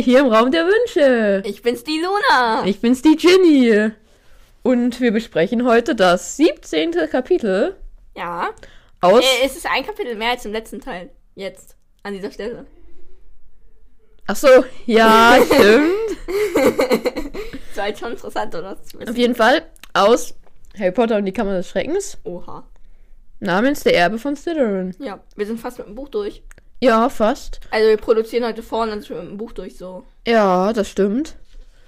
Hi, hier im Raum der Wünsche. Ich bin's, die Luna. Ich bin's, die Ginny. Und wir besprechen heute das 17. Kapitel ja. aus. Äh, es ist ein Kapitel mehr als im letzten Teil. Jetzt. An dieser Stelle. Ach so, ja, stimmt. Das war halt schon interessant, oder? Auf jeden Fall aus Harry Potter und die Kammer des Schreckens Oha. namens Der Erbe von Slytherin. Ja, wir sind fast mit dem Buch durch. Ja, fast. Also wir produzieren heute vorne sind mit Buch durch so. Ja, das stimmt.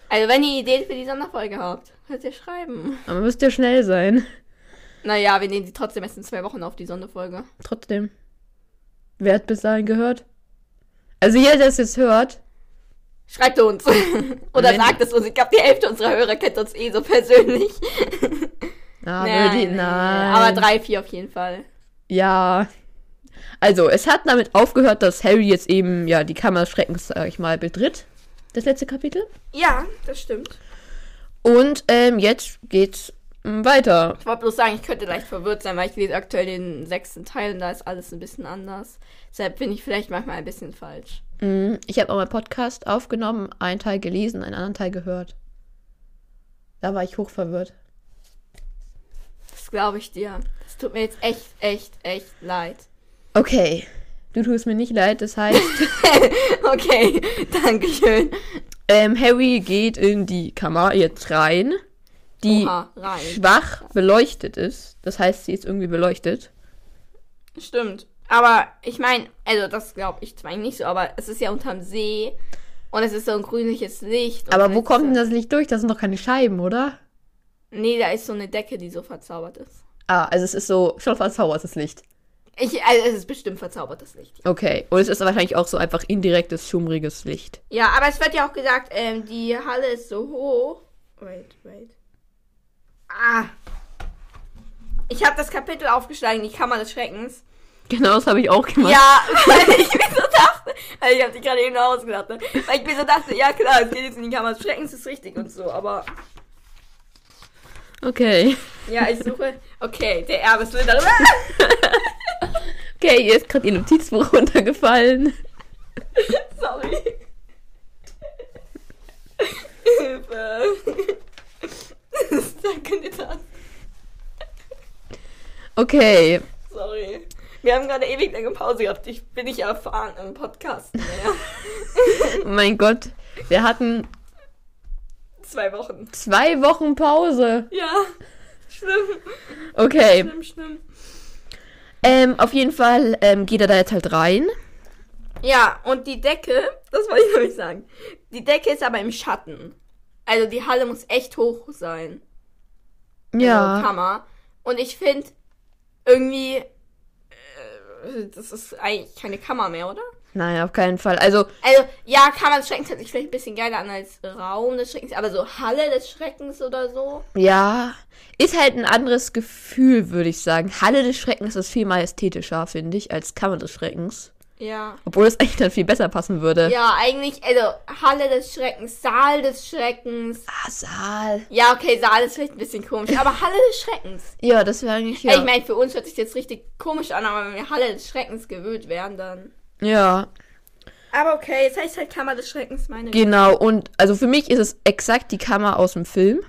Also wenn ihr Ideen für die Sonderfolge habt, könnt ihr schreiben. Aber müsst ihr schnell sein. Naja, wir nehmen die trotzdem erst in zwei Wochen auf, die Sonderfolge. Trotzdem. Wer hat bis dahin gehört? Also jeder, der es jetzt hört, Schreibt uns. Oder sagt es uns. Ich glaube, die Hälfte unserer Hörer kennt uns eh so persönlich. na, Nee, würde die, nein. Aber drei, vier auf jeden Fall. Ja. Also, es hat damit aufgehört, dass Harry jetzt eben, ja, die Kammer des Schreckens, sag ich mal, betritt. Das letzte Kapitel. Ja, das stimmt. Und ähm, jetzt geht's mm, weiter. Ich wollte bloß sagen, ich könnte leicht verwirrt sein, weil ich lese aktuell den sechsten Teil und da ist alles ein bisschen anders. Deshalb bin ich vielleicht manchmal ein bisschen falsch. Mm, Ich habe auch mal Podcast aufgenommen, einen Teil gelesen, einen anderen Teil gehört. Da war ich hochverwirrt. Das glaube ich dir. Das tut mir jetzt echt, echt, echt leid. Okay. Du tust mir nicht leid, das heißt, Okay, danke schön. ähm, Harry geht in die Kammer jetzt rein, die Oha, rein. schwach beleuchtet ist. Das heißt, sie ist irgendwie beleuchtet. Stimmt. Aber ich meine, also das glaube ich zwar nicht so, aber es ist ja unterm See und es ist so ein grünliches Licht. Aber wo kommt denn das Licht durch? Das sind doch keine Scheiben, oder? Nee, da ist so eine Decke, die so verzaubert ist. Ah, also es ist so schon verzaubertes Licht. Ich, also es ist bestimmt verzaubertes Licht. Okay. Und es ist wahrscheinlich auch so einfach indirektes, schummriges Licht. Ja, aber es wird ja auch gesagt, ähm, die Halle ist so hoch. Wait, wait. Ah. Ich habe das Kapitel aufgeschlagen, die Kammer des Schreckens. Genau, das habe ich auch gemacht. Ja, weil ich mir so dachte, weil ich habe die gerade eben noch ausgedacht, ne? weil ich mir so dachte, ja klar, es geht jetzt in die Kammer des Schreckens, ist richtig und so, aber Okay. ja, ich suche, okay, der Erbe ist Slytherin. Okay, ihr ist gerade ihr Notizbuch runtergefallen. Sorry. Hilfe. Danke dir das. Okay. Sorry. Wir haben gerade ewig lange Pause gehabt. Ich bin nicht erfahren im Podcast mehr. Mein Gott. Wir hatten Zwei Wochen. zwei Wochen Pause. Ja. Schlimm. Okay. Schlimm, schlimm. Ähm, auf jeden Fall ähm, geht er da jetzt halt rein. Ja, und die Decke, das wollte ich nämlich sagen. Die Decke ist aber im Schatten. Also die Halle muss echt hoch sein. Also Ja. Kammer. Und ich finde irgendwie, äh, das ist eigentlich keine Kammer mehr, oder? Nein, auf keinen Fall. Also, Also, ja, Kammer des Schreckens hört sich vielleicht ein bisschen geiler an als Raum des Schreckens, aber so Halle des Schreckens oder so. ja, ist halt ein anderes Gefühl, würde ich sagen. Halle des Schreckens ist viel majestätischer, finde ich, als Kammer des Schreckens. Ja. Obwohl es eigentlich dann viel besser passen würde. Ja, eigentlich, also Halle des Schreckens, Saal des Schreckens. Ah, Saal. Ja, okay, Saal ist vielleicht ein bisschen komisch, aber Halle des Schreckens. Ja, das wäre eigentlich ja. Ey, Ich meine, für uns hört sich jetzt richtig komisch an, aber wenn wir Halle des Schreckens gewöhnt wären, dann. Ja, Aber okay, jetzt heißt halt Kammer des Schreckens, meine genau. Und also für mich ist es exakt die Kammer aus dem Film.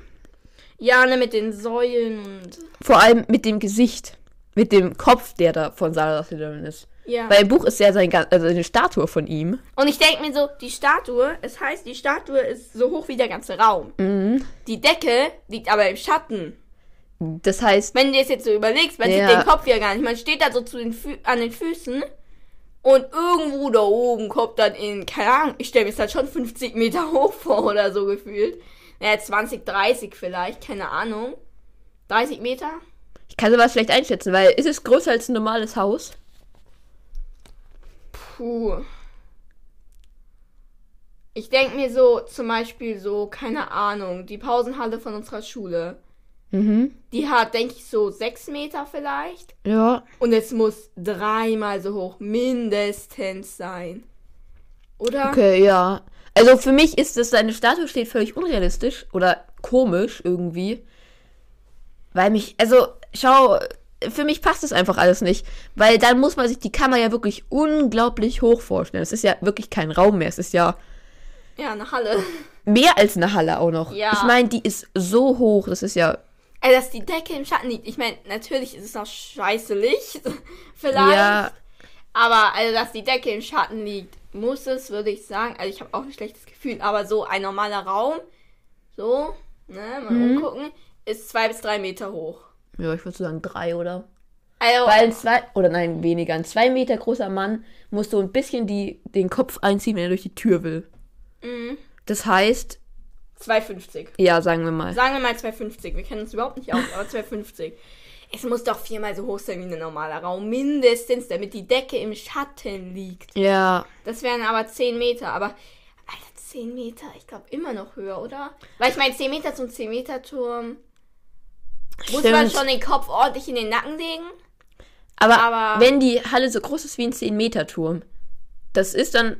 Ja, ne, mit den Säulen und. Vor allem mit dem Gesicht. Mit dem Kopf, der da von Salazar Slytherin ist. Ja. Weil im Buch ist ja sein, also eine Statue von ihm. Und ich denke mir so, die Statue, es heißt, die Statue ist so hoch wie der ganze Raum. Mhm. Die Decke liegt aber im Schatten. Das heißt, Wenn du es jetzt so überlegst, man Ja. sieht den Kopf ja gar nicht. Man steht da so zu den Fü an den Füßen und irgendwo da oben kommt dann in, keine Ahnung, ich stelle mir es halt schon 50 Meter hoch vor oder so gefühlt. Naja, 20, 30 vielleicht, keine Ahnung. 30 Meter? ich kann sowas schlecht einschätzen, weil ist es größer als ein normales Haus? Puh. Ich denke mir so, zum Beispiel so, keine Ahnung, die Pausenhalle von unserer Schule. Mhm. Die hat, denke ich, so 6 Meter vielleicht. Ja. Und es muss dreimal so hoch mindestens sein. Oder? Okay, ja. Also für mich ist es, seine Statue steht völlig unrealistisch oder komisch irgendwie. Weil mich, also, schau, für mich passt das einfach alles nicht. Weil dann muss man sich die Kammer ja wirklich unglaublich hoch vorstellen. Es ist ja wirklich kein Raum mehr. Es ist ja, Ja, eine Halle. Mehr als eine Halle auch noch. Ja. Ich meine, die ist so hoch, das ist ja. Also, dass die Decke im Schatten liegt. Ich meine, natürlich ist es noch scheiße Licht. Vielleicht. Ja, Aber, also, dass die Decke im Schatten liegt, muss es, würde ich sagen. Also, ich habe auch ein schlechtes Gefühl. Aber so ein normaler Raum, so, ne, mal Mhm. umgucken, ist zwei bis drei Meter hoch. ja, ich würde sagen drei, oder? Also, Weil ein zwei, oder nein, weniger. Ein zwei Meter großer Mann muss so ein bisschen die, den Kopf einziehen, wenn er durch die Tür will. mh, Das heißt, 2,50. ja, sagen wir mal. Sagen wir mal 2,50. Wir kennen uns überhaupt nicht aus, aber 2,50. Es muss doch viermal so hoch sein wie ein normaler Raum. Mindestens, damit die Decke im Schatten liegt. Ja, Das wären aber 10 Meter. Aber, Alter, 10 Meter, ich glaube immer noch höher, oder? Weil ich meine, 10 Meter zum 10 Meter Turm. Muss man Stimmt. schon den Kopf ordentlich in den Nacken legen? aber, Aber- wenn die Halle so groß ist wie ein 10-Meter-Turm, das ist dann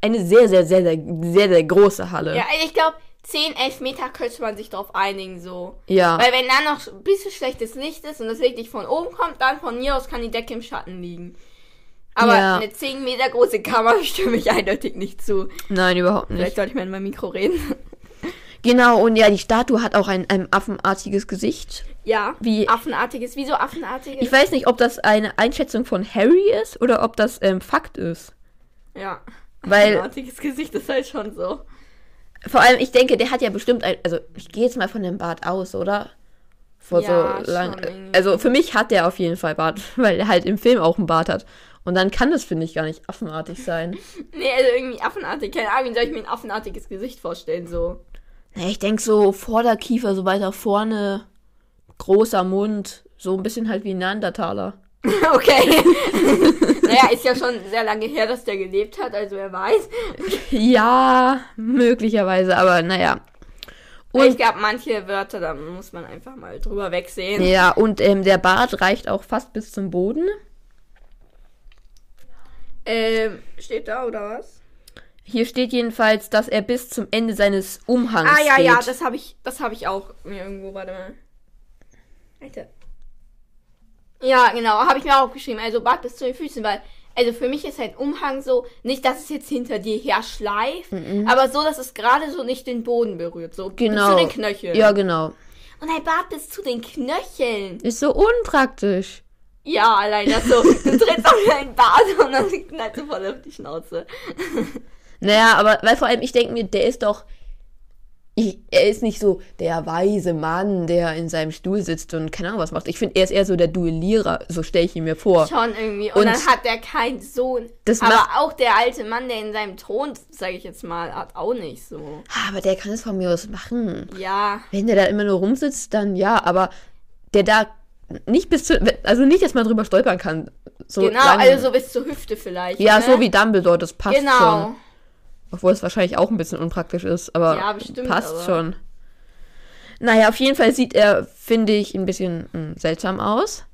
eine sehr, sehr, sehr, sehr, sehr, sehr große Halle. Ja, ich glaube, 10, 11 Meter könnte man sich drauf einigen, so. Ja. Weil wenn da noch ein bisschen schlechtes Licht ist und das Licht nicht von oben kommt, dann von mir aus kann die Decke im Schatten liegen. Aber Ja. eine 10 Meter große Kammer stimme ich eindeutig nicht zu. Nein, überhaupt nicht. Vielleicht sollte ich mal in mein Mikro reden. Genau, und ja, die Statue hat auch ein, ein affenartiges Gesicht. Ja. Wie- Affenartiges. Wieso affenartiges? Ich weiß nicht, ob das eine Einschätzung von Harry ist oder ob das ähm, Fakt ist. ja. Weil- Affenartiges Gesicht ist halt schon so. Vor allem, ich denke, der hat ja bestimmt ein, also ich gehe jetzt mal von dem Bart aus, oder? Vor Ja, so lang. Also für mich hat der auf jeden Fall Bart, weil er halt im Film auch einen Bart hat. Und dann kann das, finde ich, gar nicht affenartig sein. Nee, also irgendwie affenartig. Keine Ahnung, wie soll ich mir ein affenartiges Gesicht vorstellen, so. Ja, ich denke so Vorderkiefer, so weiter vorne, großer Mund, so ein bisschen halt wie ein Neandertaler. okay. naja, ist ja schon sehr lange her, dass der gelebt hat, also wer weiß. Ja, möglicherweise, aber naja. Und es gab manche Wörter, da muss man einfach mal drüber wegsehen. ja, und ähm, der Bart reicht auch fast bis zum Boden. Ähm, steht da oder was? Hier steht jedenfalls, dass er bis zum Ende seines Umhangs Ah ja, geht. ja, das habe ich, das habe ich auch mir irgendwo, warte mal. Alter. Ja, genau, habe ich mir auch geschrieben. Also Bart bis zu den Füßen, weil also für mich ist halt Umhang so, nicht, dass es jetzt hinter dir her schleift, aber so, dass es gerade so nicht den Boden berührt, so Genau. bis zu den Knöcheln. Ja, genau. Und ein Bart bis zu den Knöcheln. Ist so unpraktisch. Ja, allein das so. Du trittst auf deinen Bart und dann knallt du voll auf die Schnauze. Naja, aber weil vor allem ich denke mir, der ist doch. Ich, er ist nicht so der weise Mann, der in seinem Stuhl sitzt und keine Ahnung was macht. Ich finde, er ist eher so der Duellierer, so stelle ich ihn mir vor. Schon irgendwie. Und, Und dann hat er keinen Sohn. das aber auch der alte Mann, der in seinem Thron, sage ich jetzt mal, hat auch nicht so. Ah, Aber der kann es von mir aus machen. Ja. Wenn der da immer nur rumsitzt, dann ja, aber der da nicht bis zu. Also nicht, dass man drüber stolpern kann. So genau, lange- also so bis zur Hüfte vielleicht. Ja, ne? so wie Dumbledore, das passt Genau. schon. Obwohl es wahrscheinlich auch ein bisschen unpraktisch ist, aber Ja, bestimmt, passt aber- schon. Naja, auf jeden Fall sieht er, finde ich, ein bisschen hm, seltsam aus.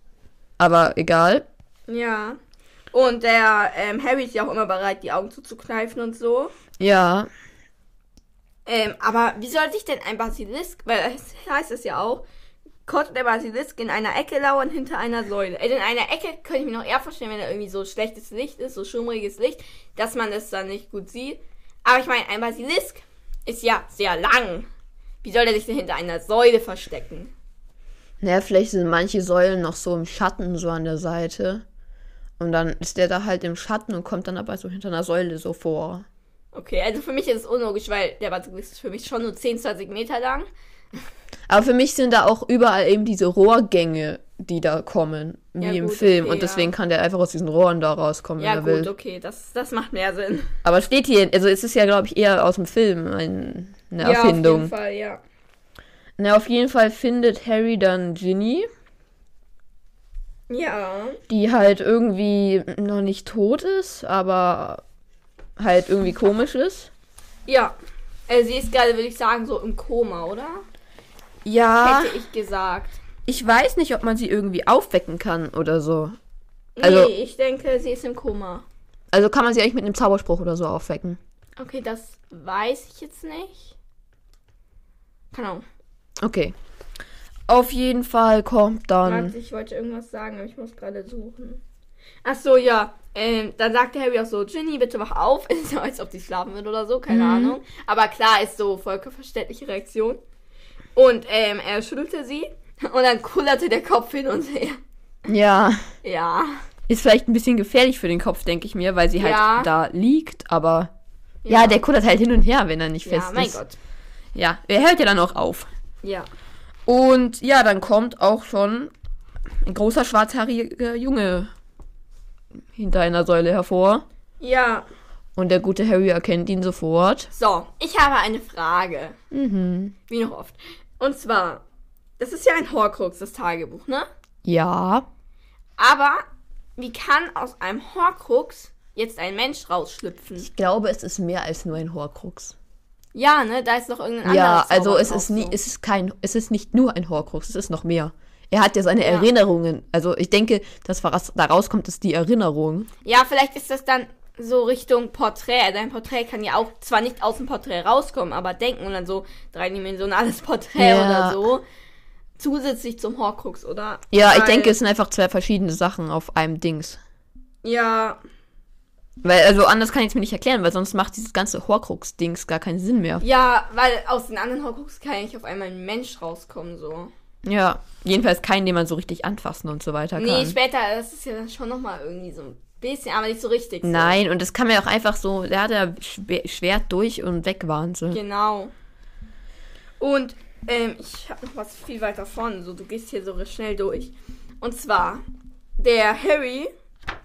Aber egal. Ja. Und der ähm, Harry ist ja auch immer bereit, die Augen zuzukneifen und so. Ja, Ähm, aber wie soll sich denn ein Basilisk, weil es heißt es ja auch, konnte der Basilisk in einer Ecke lauern hinter einer Säule. Also in einer Ecke könnte ich mir noch eher vorstellen, wenn da irgendwie so schlechtes Licht ist, so schummriges Licht, dass man das dann nicht gut sieht. Aber ich meine, ein Basilisk ist ja sehr lang. Wie soll der sich denn hinter einer Säule verstecken? naja, vielleicht sind manche Säulen noch so im Schatten, so an der Seite. Und dann ist der da halt im Schatten und kommt dann aber so hinter einer Säule so vor. Okay, also für mich ist es unlogisch, weil der Basilisk ist für mich schon nur 10, 20 Meter lang. Aber für mich sind da auch überall eben diese Rohrgänge, die da kommen, wie Ja, im gut, Film. okay, und deswegen ja. kann der einfach aus diesen Rohren da rauskommen, Ja, wenn er gut, will. okay, das, das macht mehr Sinn. Aber es steht hier, also es ist ja, glaube ich, eher aus dem Film ein, eine Ja, auf Erfindung. jeden Fall, ja. Na, auf jeden Fall findet Harry dann Ginny, Ja. die halt irgendwie noch nicht tot ist, aber halt irgendwie komisch ist. Ja. Äh, sie ist gerade, würde ich sagen, so im Koma, oder? Ja, Hätte ich gesagt. ich weiß nicht, ob man sie irgendwie aufwecken kann oder so. Also- nee, ich denke, sie ist im Koma. Also kann man sie eigentlich mit einem Zauberspruch oder so aufwecken. Okay, das weiß ich jetzt nicht. Keine Ahnung. Okay. Auf jeden Fall kommt dann. Warte, ich wollte irgendwas sagen, aber ich muss gerade suchen. Ach so, ja. ähm, dann sagte Harry auch so, Ginny, bitte wach auf. Ist so, als ob die schlafen wird oder so, keine Mhm. Ahnung. Aber klar, ist so vollkommen verständliche Reaktion. Und ähm, er schüttelte sie und dann kullerte der Kopf hin und her. Ja. Ja. Ist vielleicht ein bisschen gefährlich für den Kopf, denke ich mir, weil sie halt Ja. da liegt, aber. Ja, der kullert halt hin und her, wenn er nicht Ja, fest mein ist. Gott. Ja, er hört ja dann auch auf. Ja. Und ja, dann kommt auch schon ein großer schwarzhaariger Junge hinter einer Säule hervor. Ja. Und der gute Harry erkennt ihn sofort. So, ich habe eine Frage. Mhm. Wie noch oft. Und zwar, das ist ja ein Horcrux, das Tagebuch, ne? Ja. Aber wie kann aus einem Horcrux jetzt ein Mensch rausschlüpfen? Ich glaube, es ist mehr als nur ein Horcrux. Ja, ne? Da ist noch irgendein Ja, anderes also Zauber es ist nie, so. es ist kein, es ist nicht nur ein Horcrux, es ist noch mehr. Er hat ja seine Ja. Erinnerungen. Also ich denke, das, was da rauskommt, ist die Erinnerung. Ja, vielleicht ist das dann so Richtung Porträt. Also ein Porträt kann ja auch zwar nicht aus dem Porträt rauskommen, aber denken und dann so dreidimensionales Porträt Ja. oder so. Zusätzlich zum Horcrux, oder? Ja, ich Weil- denke, es sind einfach zwei verschiedene Sachen auf einem Dings. Ja, Weil, also anders kann ich es mir nicht erklären, weil sonst macht dieses ganze Horcrux-Dings gar keinen Sinn mehr. ja, weil aus den anderen Horcrux kann ja nicht auf einmal ein Mensch rauskommen, so. Ja, jedenfalls keinen, den man so richtig anfassen und so weiter Nee, kann. später, das ist ja dann schon nochmal irgendwie so ein bisschen, aber nicht so richtig. So. Nein, und das kann man ja auch einfach so, der hat ja Schwer- Schwert durch und weg waren sie. Genau. Und ähm, ich habe noch was viel weiter vorne. So, du gehst hier so schnell durch. Und zwar, der Harry,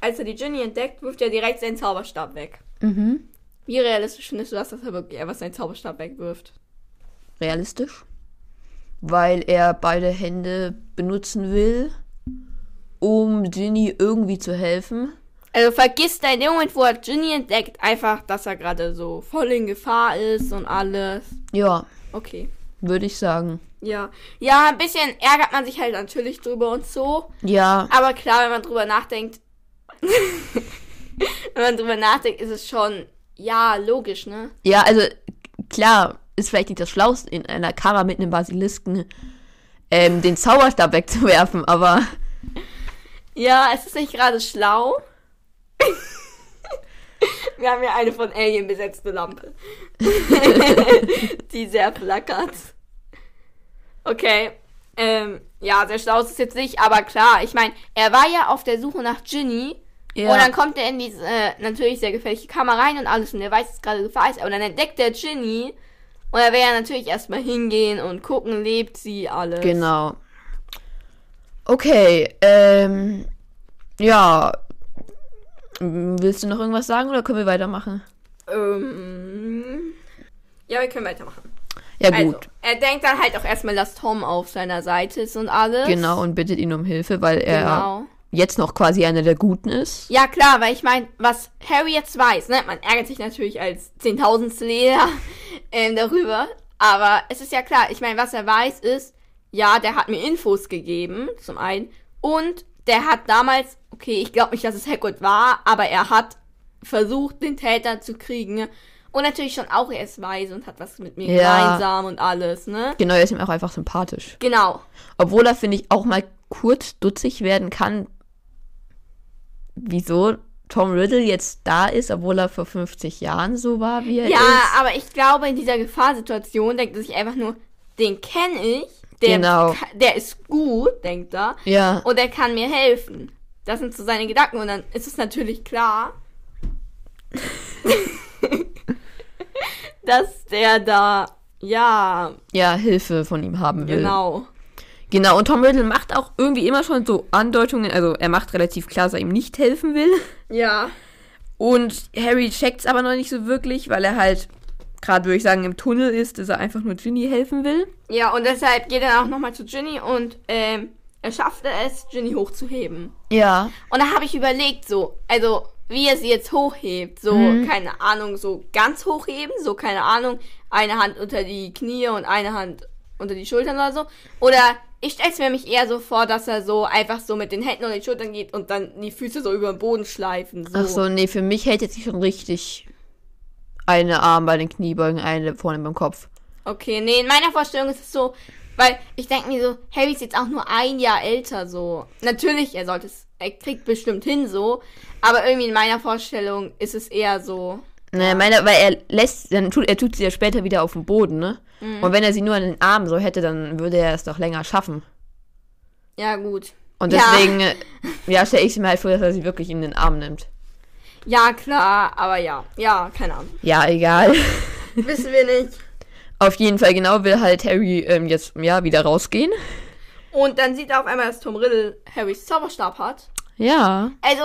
als er die Ginny entdeckt, wirft er direkt seinen Zauberstab weg. Mhm. Wie realistisch findest du das, dass er wirklich einfach seinen Zauberstab wegwirft? Realistisch. Weil er beide Hände benutzen will, um Ginny irgendwie zu helfen. Also vergisst er in dem Moment, wo er Ginny entdeckt, einfach, dass er gerade so voll in Gefahr ist und alles. Ja, Okay. würde ich sagen. Ja. Ja, ein bisschen ärgert man sich halt natürlich drüber und so. Ja, Aber klar, wenn man drüber nachdenkt, wenn man drüber nachdenkt, ist es schon, ja, logisch, ne? ja, also klar, ist vielleicht nicht das Schlauste in einer Kammer mit einem Basilisken ähm, den Zauberstab wegzuwerfen, aber Ja, es ist nicht gerade schlau. Wir haben ja eine von Alien besetzte Lampe. Die sehr flackert. Okay. Ähm, ja, sehr schlau ist es jetzt nicht, aber klar, ich meine, er war ja auf der Suche nach Ginny. ja. Und dann kommt er in diese äh, natürlich sehr gefährliche Kammer rein und alles und er weiß, dass gerade Gefahr ist. Aber dann entdeckt er Ginny und er will ja natürlich erstmal hingehen und gucken, lebt sie alles. Genau. Okay, ähm, ja. Willst du noch irgendwas sagen oder können wir weitermachen? Ähm, ja, wir können weitermachen. Ja, Also, gut. er denkt dann halt auch erstmal, dass Tom auf seiner Seite ist und alles. Genau, und bittet ihn um Hilfe, weil er Genau. jetzt noch quasi einer der Guten ist. Ja, klar, weil ich meine, was Harry jetzt weiß, ne, man ärgert sich natürlich als zehntausendste Lehrer ähm, darüber, aber es ist ja klar, ich meine, was er weiß ist, ja, der hat mir Infos gegeben, zum einen, und der hat damals, okay, ich glaube nicht, dass es Hagrid war, aber er hat versucht, den Täter zu kriegen und natürlich schon auch, er ist weise und hat was mit mir Ja. gemeinsam und alles, ne? Genau, er ist ihm auch einfach sympathisch. Genau. Obwohl er, finde ich, auch mal kurz dutzig werden kann, wieso Tom Riddle jetzt da ist, obwohl er vor 50 Jahren so war, wie er Ja, ist. aber ich glaube, in dieser Gefahrsituation denkt er sich einfach nur, den kenne ich, der, Genau. der ist gut, denkt er, Ja, und der kann mir helfen. Das sind so seine Gedanken und dann ist es natürlich klar, dass der da, ja, ja, Hilfe von ihm haben will. genau. Genau, und Tom Riddle macht auch irgendwie immer schon so Andeutungen, also er macht relativ klar, dass er ihm nicht helfen will. Ja. Und Harry checkt's aber noch nicht so wirklich, weil er halt gerade, würde ich sagen, im Tunnel ist, dass er einfach nur Ginny helfen will. Ja, und deshalb geht er auch nochmal zu Ginny und ähm, schaffte es, Ginny hochzuheben. Ja. Und da habe ich überlegt, so, also wie er sie jetzt hochhebt. So, Mhm. keine Ahnung, so ganz hochheben, so, keine Ahnung, eine Hand unter die Knie und eine Hand unter die Schultern oder so. Oder ich stelle es mir mich eher so vor, dass er so einfach so mit den Händen unter die Schultern geht und dann die Füße so über den Boden schleifen. So. Ach so, nee, für mich hält jetzt sich schon richtig eine Arm bei den Kniebeugen, eine vorne beim Kopf. Okay, nee, in meiner Vorstellung ist es so, weil ich denke mir so, Harry ist jetzt auch nur ein Jahr älter, so. Natürlich, er sollte es, er kriegt bestimmt hin so. Aber irgendwie in meiner Vorstellung ist es eher so. Ne, meine, weil er lässt, dann tut, er tut sie ja später wieder auf dem Boden, ne? Mhm. Und wenn er sie nur an den Armen so hätte, dann würde er es doch länger schaffen. Ja, gut. Und Ja. deswegen, äh, ja, stelle ich mir halt vor, dass er sie wirklich in den Arm nimmt. Ja, klar, aber ja. Ja, keine Ahnung. Ja, egal. Wissen wir nicht. Auf jeden Fall, genau, will halt Harry ähm, jetzt, ja, wieder rausgehen. Und dann sieht er auf einmal, dass Tom Riddle Harrys Zauberstab hat. Ja. Also,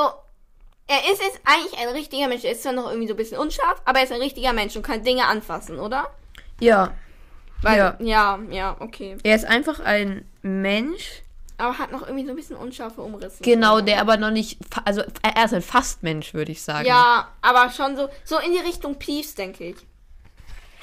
er ist jetzt eigentlich ein richtiger Mensch. Er ist zwar noch irgendwie so ein bisschen unscharf, aber er ist ein richtiger Mensch und kann Dinge anfassen, oder? Ja. Weil, Ja. ja, ja, okay. Er ist einfach ein Mensch, Aber hat noch irgendwie so ein bisschen unscharfe Umrisse. genau, der aber noch nicht, also er ist ein Fastmensch, würde ich sagen. Ja, aber schon so, so in die Richtung Peeves, denke ich.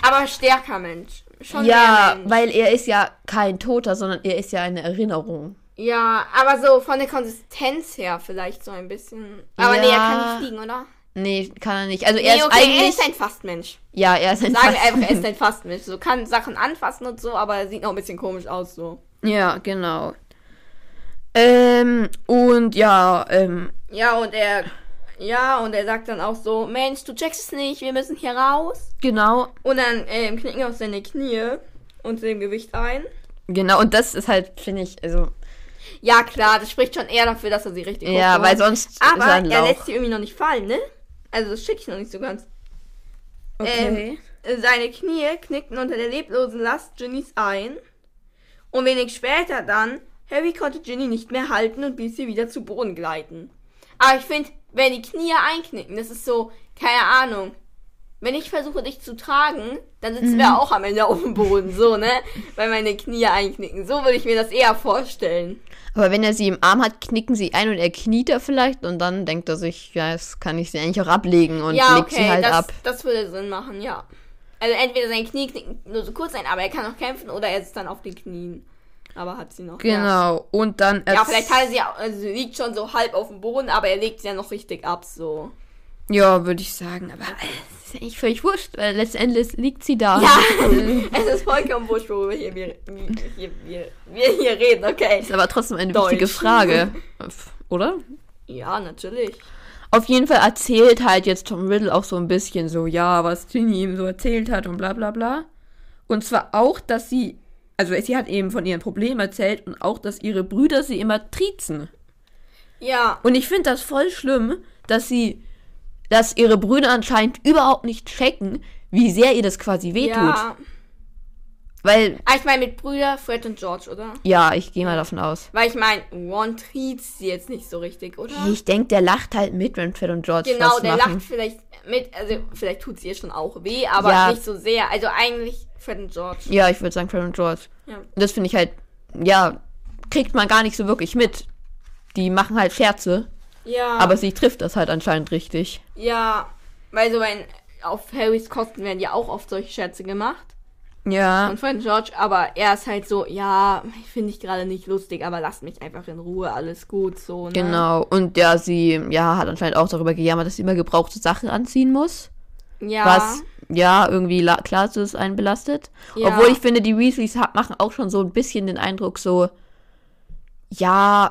Aber stärker Mensch. Schon Ja, Mensch. weil er ist ja kein Toter, sondern er ist ja eine Erinnerung. Ja, aber so von der Konsistenz her vielleicht so ein bisschen. Aber Ja. nee, er kann nicht fliegen, oder? Nee, kann er nicht. Also er nee, ist okay, eigentlich. er ist ein Fastmensch. ja, er ist ein Sagen wir einfach, er Fastmensch. ist ein Fastmensch. So kann Sachen anfassen und so, aber er sieht noch ein bisschen komisch aus, so. Ja, genau. Ähm, und ja, ähm, Ja, und er. Ja, und er sagt dann auch so, Mensch, du checkst es nicht, wir müssen hier raus. genau, Und dann ähm, knicken auf seine Knie und dem Gewicht ein. genau, und das ist halt, finde ich, also, Ja, klar, das spricht schon eher dafür, dass er sie richtig ja, hochgehoben weil sonst Aber er er lässt sie irgendwie noch nicht fallen, ne? Also das schicke ich noch nicht so ganz. Okay. Ähm, seine Knie knickten unter der leblosen Last Ginnys ein. Und wenig später dann, Harry konnte Ginny nicht mehr halten und ließ sie wieder zu Boden gleiten. Aber ich finde, wenn die Knie einknicken, das ist so, keine Ahnung. Wenn ich versuche, dich zu tragen, dann sitzen Mhm. wir auch am Ende auf dem Boden, so, ne? Weil meine Knie einknicken. So würde ich mir das eher vorstellen. Aber wenn er sie im Arm hat, knicken sie ein und er kniet da vielleicht und dann denkt er sich, ja, jetzt kann ich sie eigentlich auch ablegen und ja, legt okay, sie halt das, ab. das würde Sinn machen, ja. Also entweder seine Knie knicken nur so kurz ein, aber er kann auch kämpfen, oder er sitzt dann auf den Knien. Aber hat sie noch. Ja, Genau. Und dann. ja vielleicht hat sie, also sie liegt schon so halb auf dem Boden, aber er legt sie ja noch richtig ab, so. Ja, würde ich sagen. Aber äh, es ist eigentlich völlig wurscht, weil letztendlich liegt sie da. Ja, es ist vollkommen wurscht, worüber hier, wir, hier, wir, wir hier reden, okay. Ist aber trotzdem eine Deutsch. wichtige Frage. Oder? Ja, natürlich. Auf jeden Fall erzählt halt jetzt Tom Riddle auch so ein bisschen so, ja, was Ginny ihm so erzählt hat und bla bla bla. Und zwar auch, dass sie, also sie hat eben von ihren Problemen erzählt und auch, dass ihre Brüder sie immer triezen. Ja, Und ich finde das voll schlimm, dass sie, dass ihre Brüder anscheinend überhaupt nicht checken, wie sehr ihr das quasi wehtut. ja. Weil, Ah, ich meine mit Brüder Fred und George, oder? ja, ich gehe mal davon aus. Weil ich meine, Ron triezt sie jetzt nicht so richtig, oder? Ich denke, der lacht halt mit, wenn Fred und George Genau, was der machen. lacht vielleicht mit, also vielleicht tut es ihr schon auch weh, aber Ja. nicht so sehr. Also eigentlich Fred und George. Ja, ich würde sagen Fred und George. Ja. Das finde ich halt, ja, kriegt man gar nicht so wirklich mit. Die machen halt Scherze, Ja. aber sie trifft das halt anscheinend richtig. ja, weil so ein auf Harrys Kosten werden ja auch oft solche Scherze gemacht. Ja. Und Fred und George, aber er ist halt so, ja, finde ich gerade nicht lustig, aber lasst mich einfach in Ruhe, alles gut, so, ne? Genau. Und ja, sie, ja, hat anscheinend auch darüber gejammert, dass sie immer gebrauchte Sachen anziehen muss. Ja. Was, ja, irgendwie la- klar ist es einen belastet. Ja. Obwohl ich finde, die Weasleys machen auch schon so ein bisschen den Eindruck so, ja,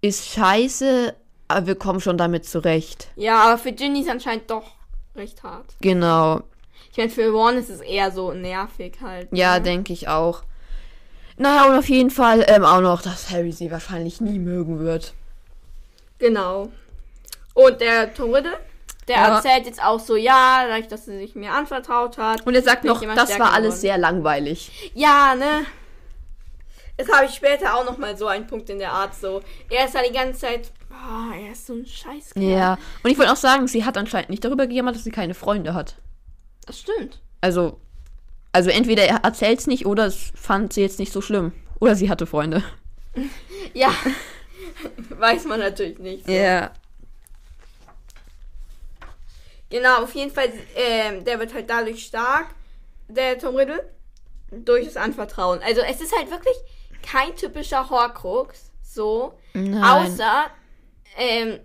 ist scheiße, aber wir kommen schon damit zurecht. Ja, aber für Ginny ist anscheinend doch recht hart. Genau. Ich meine, für Ron ist es eher so nervig halt. Ja, ne? denke ich auch. Naja, und auf jeden Fall ähm, auch noch, dass Harry sie wahrscheinlich nie mögen wird. Genau. Und der Tom Riddle, der Ja. erzählt jetzt auch so, ja, dadurch, dass er sich mir anvertraut hat. Und er sagt noch, das war alles geworden. sehr langweilig. Ja, ne? Das habe ich später auch noch mal so einen Punkt in der Art so. Er ist da die ganze Zeit, boah, er ist so ein Scheiß. Ja. Und ich wollte auch sagen, sie hat anscheinend nicht darüber gejammert, dass sie keine Freunde hat. Das stimmt. Also, also entweder er erzählt's nicht oder es fand sie jetzt nicht so schlimm. Oder sie hatte Freunde. Ja. Weiß man natürlich nicht. So. Ja. Genau, auf jeden Fall, ähm, der wird halt dadurch stark, der Tom Riddle, durch das Anvertrauen. Also es ist halt wirklich kein typischer Horcrux, so, Nein. außer, ähm,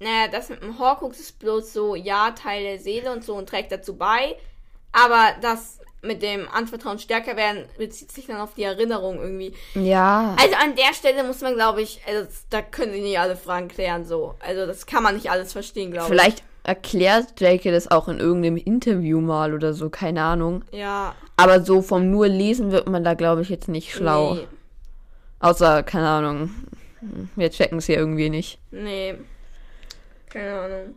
naja, das mit dem Horcrux ist bloß so, ja, Teil der Seele und so und trägt dazu bei, aber das mit dem Anvertrauen stärker werden, bezieht sich dann auf die Erinnerung irgendwie. Ja. Also an der Stelle muss man, glaube ich, also da können sie nicht alle Fragen klären, so. Also das kann man nicht alles verstehen, glaube ich. Vielleicht erklärt Jake das auch in irgendeinem Interview mal oder so, keine Ahnung. Ja. Aber so vom nur lesen wird man da, glaube ich, jetzt nicht schlau. Nee. Außer, keine Ahnung. Wir checken es hier irgendwie nicht. Nee. Keine Ahnung.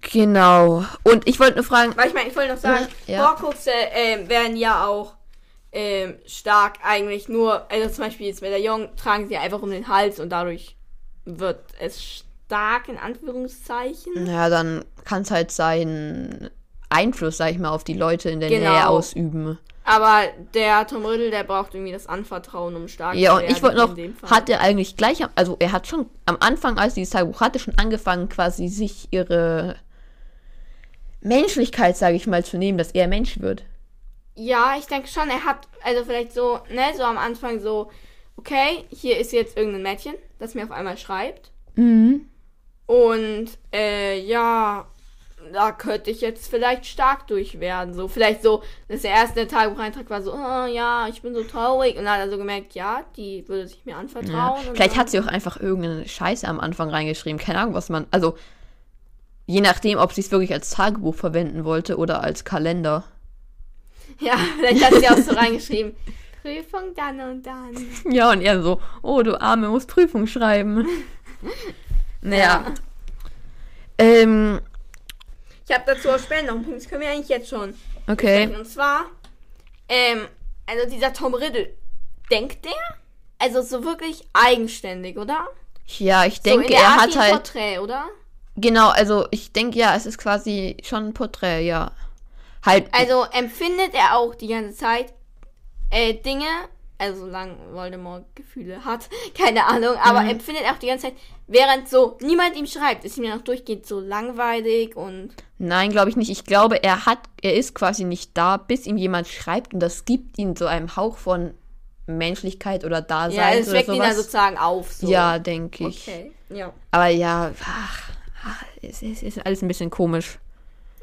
Genau. Und ich wollte nur fragen. Weil ich meine, ich wollte noch sagen, Ja. Horcruxe ähm, werden ja auch ähm, stark eigentlich nur, also zum Beispiel jetzt Medaillon tragen sie einfach um den Hals und dadurch wird es stark in Anführungszeichen. Ja, dann kann es halt seinen Einfluss, sag ich mal, auf die Leute in der Genau. Nähe ausüben. Aber der Tom Riddle, der braucht irgendwie das Anvertrauen, um stark Ja, zu und werden. ich wollte noch, hat er eigentlich gleich, also er hat schon am Anfang, als dieses Tagebuch hatte, schon angefangen, quasi sich ihre Menschlichkeit, sage ich mal, zu nehmen, dass er Mensch wird. Ja, ich denke schon, er hat, also vielleicht so, ne, so am Anfang so, okay, hier ist jetzt irgendein Mädchen, das mir auf einmal schreibt. Mhm. Und, äh, ja, da könnte ich jetzt vielleicht stark durch werden. So, vielleicht so, dass der erste Tagebucheintrag war so, oh, ja, ich bin so traurig. Und dann hat er so gemerkt, ja, die würde sich mir Ja. anvertrauen. und Vielleicht hat sie auch einfach irgendeine Scheiße am Anfang reingeschrieben. Keine Ahnung, was man. Also, je nachdem, ob sie es wirklich als Tagebuch verwenden wollte oder als Kalender. Ja, vielleicht hat sie auch so reingeschrieben. Prüfung dann und dann. Ja, und er so, oh, du Arme, musst Prüfung schreiben. naja. Ähm, Ich habe dazu auch später noch einen Punkt, das können wir eigentlich jetzt schon. okay. Und zwar, ähm, also dieser Tom Riddle, denkt der? Also so wirklich eigenständig, oder? Ja, ich so denke, der er hat halt. Porträt, oder? Genau, also ich denke, ja, es ist quasi schon ein Porträt, ja. Halt. Also empfindet er auch die ganze Zeit äh, Dinge, also solange Voldemort Gefühle hat, keine Ahnung, aber Mhm. empfindet auch die ganze Zeit, während so niemand ihm schreibt, ist ihm ja noch durchgehend so langweilig und Nein, glaube ich nicht. Ich glaube, er hat, er ist quasi nicht da, bis ihm jemand schreibt und das gibt ihm so einen Hauch von Menschlichkeit oder Dasein ja, es weckt ihn dann sozusagen auf. So. Ja, denke ich. Okay, ja. Aber ja, ach, ach, es ist, ist alles ein bisschen komisch.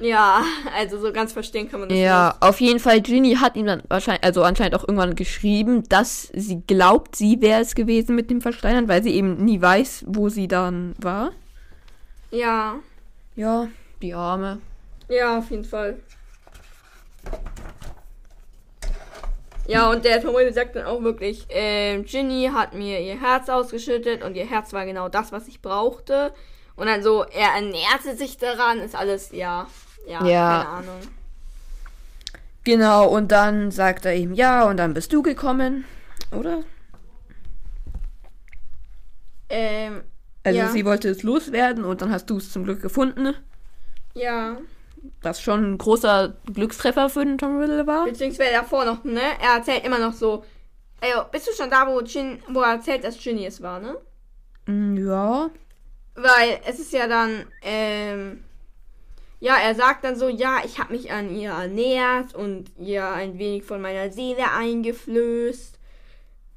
Ja, also so ganz verstehen kann man das Ja, auf jeden Fall, Ginny hat ihm dann wahrscheinlich, also anscheinend auch irgendwann geschrieben, dass sie glaubt, sie wäre es gewesen mit dem Versteinern, weil sie eben nie weiß, wo sie dann war. nicht. Ja, Ja, die Arme. ja, auf jeden Fall. Ja, und der Tom Riddle sagt dann auch wirklich, ähm, Ginny hat mir ihr Herz ausgeschüttet und ihr Herz war genau das, was ich brauchte. Und dann so, er ernährte sich daran, ist alles, ja, ja, Ja. keine Ahnung. Genau, und dann sagt er ihm, ja, und dann bist du gekommen, oder? Ähm, Also Ja. sie wollte es loswerden und dann hast du es zum Glück gefunden. ja, Was schon ein großer Glückstreffer für den Tom Riddle war. beziehungsweise davor noch, ne? Er erzählt immer noch so, ey, bist du schon da, wo, Gin, wo er erzählt, dass Ginny es war, ne? Mm, Ja. Weil es ist ja dann, ähm, ja, er sagt dann so, ja, ich habe mich an ihr ernährt und ihr ein wenig von meiner Seele eingeflößt.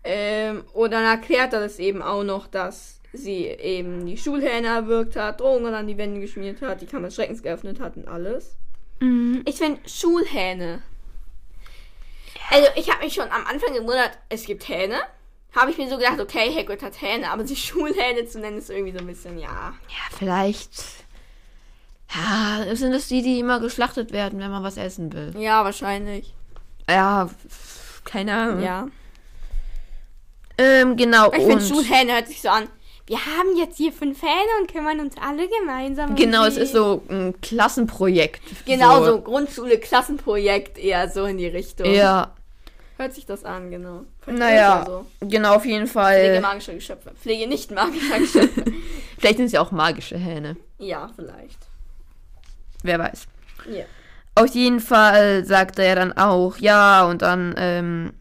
Ähm, und dann erklärt er das eben auch noch, dass sie eben die Schulhähne erwürgt hat, Drogen an die Wände geschmiert hat, die Kammer des Schreckens geöffnet hat und alles. Mhm. Ich finde Schulhähne. Also ich habe mich schon am Anfang gewundert, es gibt Hähne. Habe ich mir so gedacht, okay, Hagrid hat Hähne, aber sie Schulhähne zu nennen ist irgendwie so ein bisschen, ja. Ja, vielleicht. Ja, sind es die, die immer geschlachtet werden, wenn man was essen will? Ja, wahrscheinlich. Ja, keine Ahnung. Ja. Ähm, genau. Ich finde Schulhähne hört sich so an. Wir haben jetzt hier fünf Hähne und kümmern uns alle gemeinsam um genau, es ist so ein Klassenprojekt. Genau, so, Grundschule, Klassenprojekt eher so in die Richtung. Ja, Hört sich das an, genau. Vielleicht naja, so. genau, auf jeden Pflege Fall. magischer Geschöpfe. Pflege nicht magischer Geschöpfe. Vielleicht sind es ja auch magische Hähne. ja, vielleicht. Wer weiß. Ja. Auf jeden Fall sagt er dann auch, ja, und dann ähm,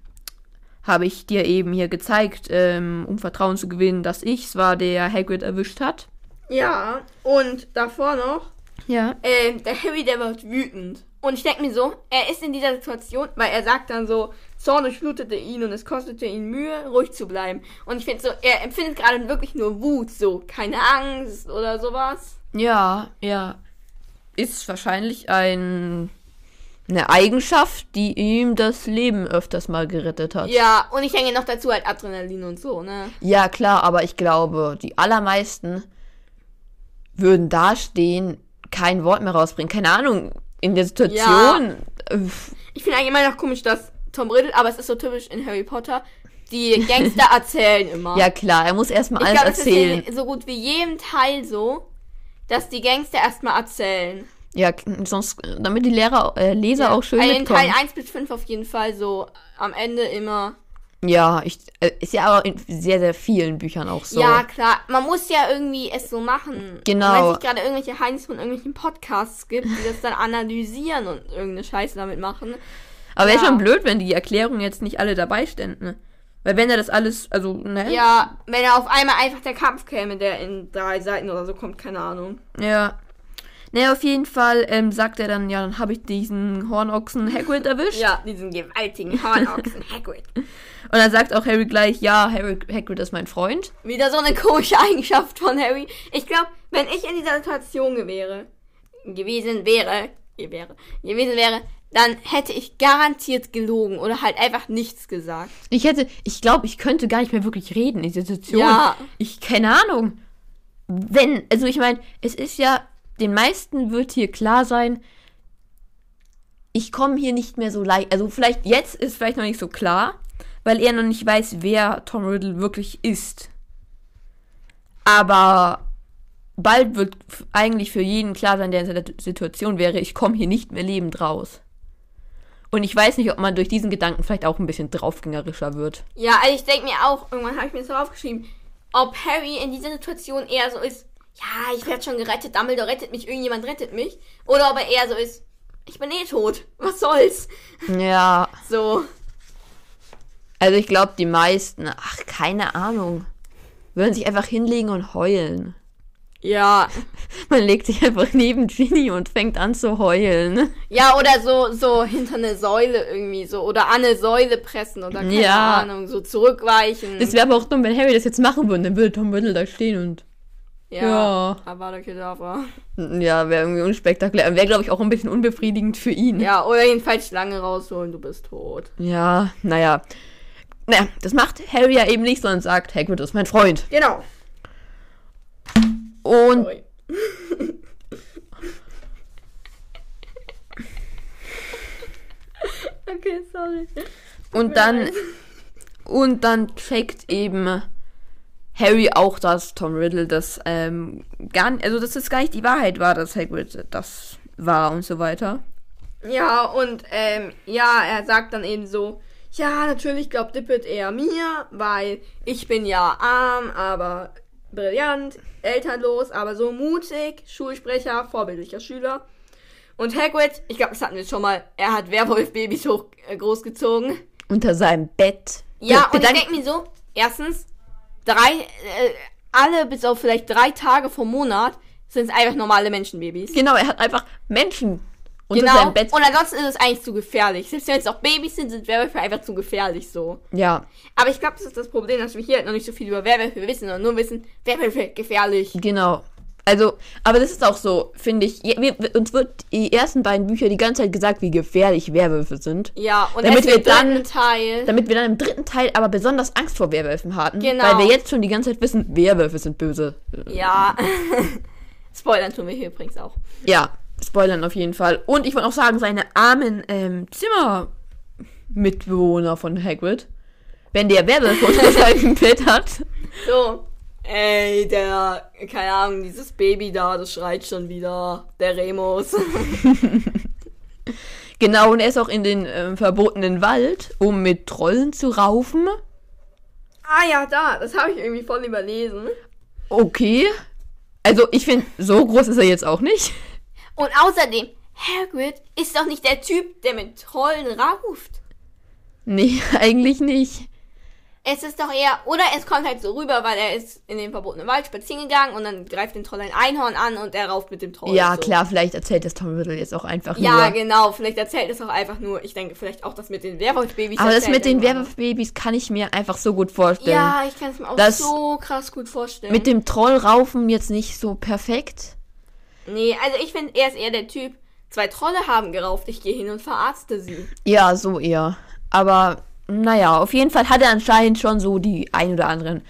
habe ich dir eben hier gezeigt, ähm, um Vertrauen zu gewinnen, dass ich's war, der Hagrid erwischt hat. Ja, und davor noch, Ja. ähm, der Harry, der wird wütend. Und ich denke mir so, er ist in dieser Situation, weil er sagt dann so, Zorn durchflutete ihn und es kostete ihn Mühe, ruhig zu bleiben. Und ich finde so, er empfindet gerade wirklich nur Wut, so keine Angst oder sowas. Ja, ja. Ist wahrscheinlich ein Eine Eigenschaft, die ihm das Leben öfters mal gerettet hat. Ja, und ich denke noch dazu halt Adrenalin und so, ne? Ja, klar, aber ich glaube, die allermeisten würden dastehen, kein Wort mehr rausbringen. Keine Ahnung, in der Situation. äh, Ich finde eigentlich immer noch komisch, dass Tom Riddle, aber es ist so typisch in Harry Potter, die Gangster erzählen immer. Ja, klar, er muss erstmal alles ist erzählen. so gut wie jedem Teil so, dass die Gangster erstmal erzählen. Ja, sonst, damit die Lehrer, äh, Leser auch schön also in mitkommen. Teil 1 bis 5 auf jeden Fall so am Ende immer. Ja, ich, äh, ist ja aber in sehr, sehr vielen Büchern auch so. Ja, klar. Man muss ja irgendwie es so machen. Genau. Wenn es gerade irgendwelche Heinz von irgendwelchen Podcasts gibt, die das dann analysieren und irgendeine Scheiße damit machen. aber wäre ja. schon blöd, wenn die Erklärungen jetzt nicht alle dabei ständen. Ne? Weil wenn er das alles, also, ne? Ja, wenn er auf einmal einfach der Kampf käme, der in drei Seiten oder so kommt, keine Ahnung. Ja. Naja, auf jeden Fall ähm, sagt er dann, ja, dann habe ich diesen Hornochsen Hagrid erwischt. Ja, diesen gewaltigen Hornochsen Hagrid. Und dann sagt auch Harry gleich, ja, Harry, Hagrid ist mein Freund. Wieder so eine komische Eigenschaft von Harry. Ich glaube, wenn ich in dieser Situation wäre, gewesen wäre, wäre, gewesen wäre, dann hätte ich garantiert gelogen oder halt einfach nichts gesagt. Ich hätte, ich glaube, ich könnte gar nicht mehr wirklich reden in dieser Situation. Ja. Ich, keine Ahnung. Wenn, also ich meine, es ist ja, den meisten wird hier klar sein, ich komme hier nicht mehr so leicht. Also vielleicht jetzt ist vielleicht noch nicht so klar, weil er noch nicht weiß, wer Tom Riddle wirklich ist. Aber bald wird eigentlich für jeden klar sein, der in seiner Situation wäre, ich komme hier nicht mehr lebend raus. Und ich weiß nicht, ob man durch diesen Gedanken vielleicht auch ein bisschen draufgängerischer wird. Ja, also ich denke mir auch, irgendwann habe ich mir das drauf geschrieben, ob Harry in dieser Situation eher so ist, ja, ich werde schon gerettet, Dumbledore rettet mich, irgendjemand rettet mich. Oder ob er eher so ist, ich bin eh tot, was soll's. Ja, So. also ich glaube, die meisten, ach, keine Ahnung, würden sich einfach hinlegen und heulen. Ja. Man legt sich einfach neben Ginny und fängt an zu heulen. Ja, oder so, so hinter eine Säule irgendwie so. Oder an eine Säule pressen oder keine Ja. Ahnung, so zurückweichen. Es wäre aber auch dumm, wenn Harry das jetzt machen würde, dann würde Tom Riddle da stehen und ja. ja. Avada Kedavra. ja, wäre irgendwie unspektakulär. Wäre, glaube ich, auch ein bisschen unbefriedigend für ihn. Ja, oder jedenfalls Schlange rausholen, du bist tot. Ja, naja. Naja, das macht Harry ja eben nicht, sondern sagt, Hagrid ist mein Freund. Genau. Und okay, sorry. Und dann und dann checkt eben Harry auch, dass Tom Riddle das ähm, gar nicht, also dass das gar nicht die Wahrheit war, dass Hagrid das war und so weiter. Ja, und ähm, ja, er sagt dann eben so, ja, natürlich glaubt Dippet eher mir, weil ich bin ja arm, aber brillant, elternlos, aber so mutig, Schulsprecher, vorbildlicher Schüler. Und Hagrid, ich glaube, das hatten wir schon mal, er hat Werwolf-Babys hoch äh, großgezogen. Unter seinem Bett. Ja, und ich denke mir so, erstens, drei, äh, alle bis auf vielleicht drei Tage vom Monat sind es einfach normale Menschenbabys. Genau, er hat einfach Menschen unter Genau. seinem Bett. Und ansonsten ist es eigentlich zu gefährlich. Selbst wenn es auch Babys sind, sind Werwölfe einfach zu gefährlich so. Ja, Aber ich glaube, das ist das Problem, dass wir hier halt noch nicht so viel über Werwölfe wissen, sondern nur wissen, Werwölfe gefährlich. genau. Also, aber das ist auch so, finde ich. Wir, uns wird die ersten beiden Bücher die ganze Zeit gesagt, wie gefährlich Werwölfe sind. Ja, und Damit wir dann- Teil. Damit wir dann im dritten Teil aber besonders Angst vor Werwölfen hatten. Genau. Weil wir jetzt schon die ganze Zeit wissen, Werwölfe sind böse. Ja. Spoilern tun wir hier übrigens auch. Ja, spoilern auf jeden Fall. Und ich wollte auch sagen, seine armen ähm, Zimmermitbewohner von Hagrid, wenn der Werwolf unter seinem Bett hat. So. Ey, der, keine Ahnung, dieses Baby da, das schreit schon wieder. Der Remus. Genau, und er ist auch in den ähm, verbotenen Wald, um mit Trollen zu raufen. ah ja, da, das habe ich irgendwie voll überlesen. Okay. Also, ich finde, so groß ist er jetzt auch nicht. Und außerdem, Hagrid ist doch nicht der Typ, der mit Trollen rauft. Nee, eigentlich nicht. Es ist doch eher, oder es kommt halt so rüber, weil er ist in den verbotenen Wald spazieren gegangen und dann greift den Troll ein Einhorn an und er rauft mit dem Troll. Ja, so. klar, vielleicht erzählt das Tom Riddle jetzt auch einfach Ja, nur. genau. Vielleicht erzählt es auch einfach nur. Ich denke vielleicht auch das mit den Werwolf-Babys. Aber das mit den er. Werwolf-Babys kann ich mir einfach so gut vorstellen. Ja, ich kann es mir auch so krass gut vorstellen. Mit dem Trollraufen jetzt nicht so perfekt. Nee, also ich finde, er ist eher der Typ, zwei Trolle haben gerauft, ich gehe hin und verarzte sie. Ja, so eher. Aber naja, auf jeden Fall hat er anscheinend schon so die ein oder anderen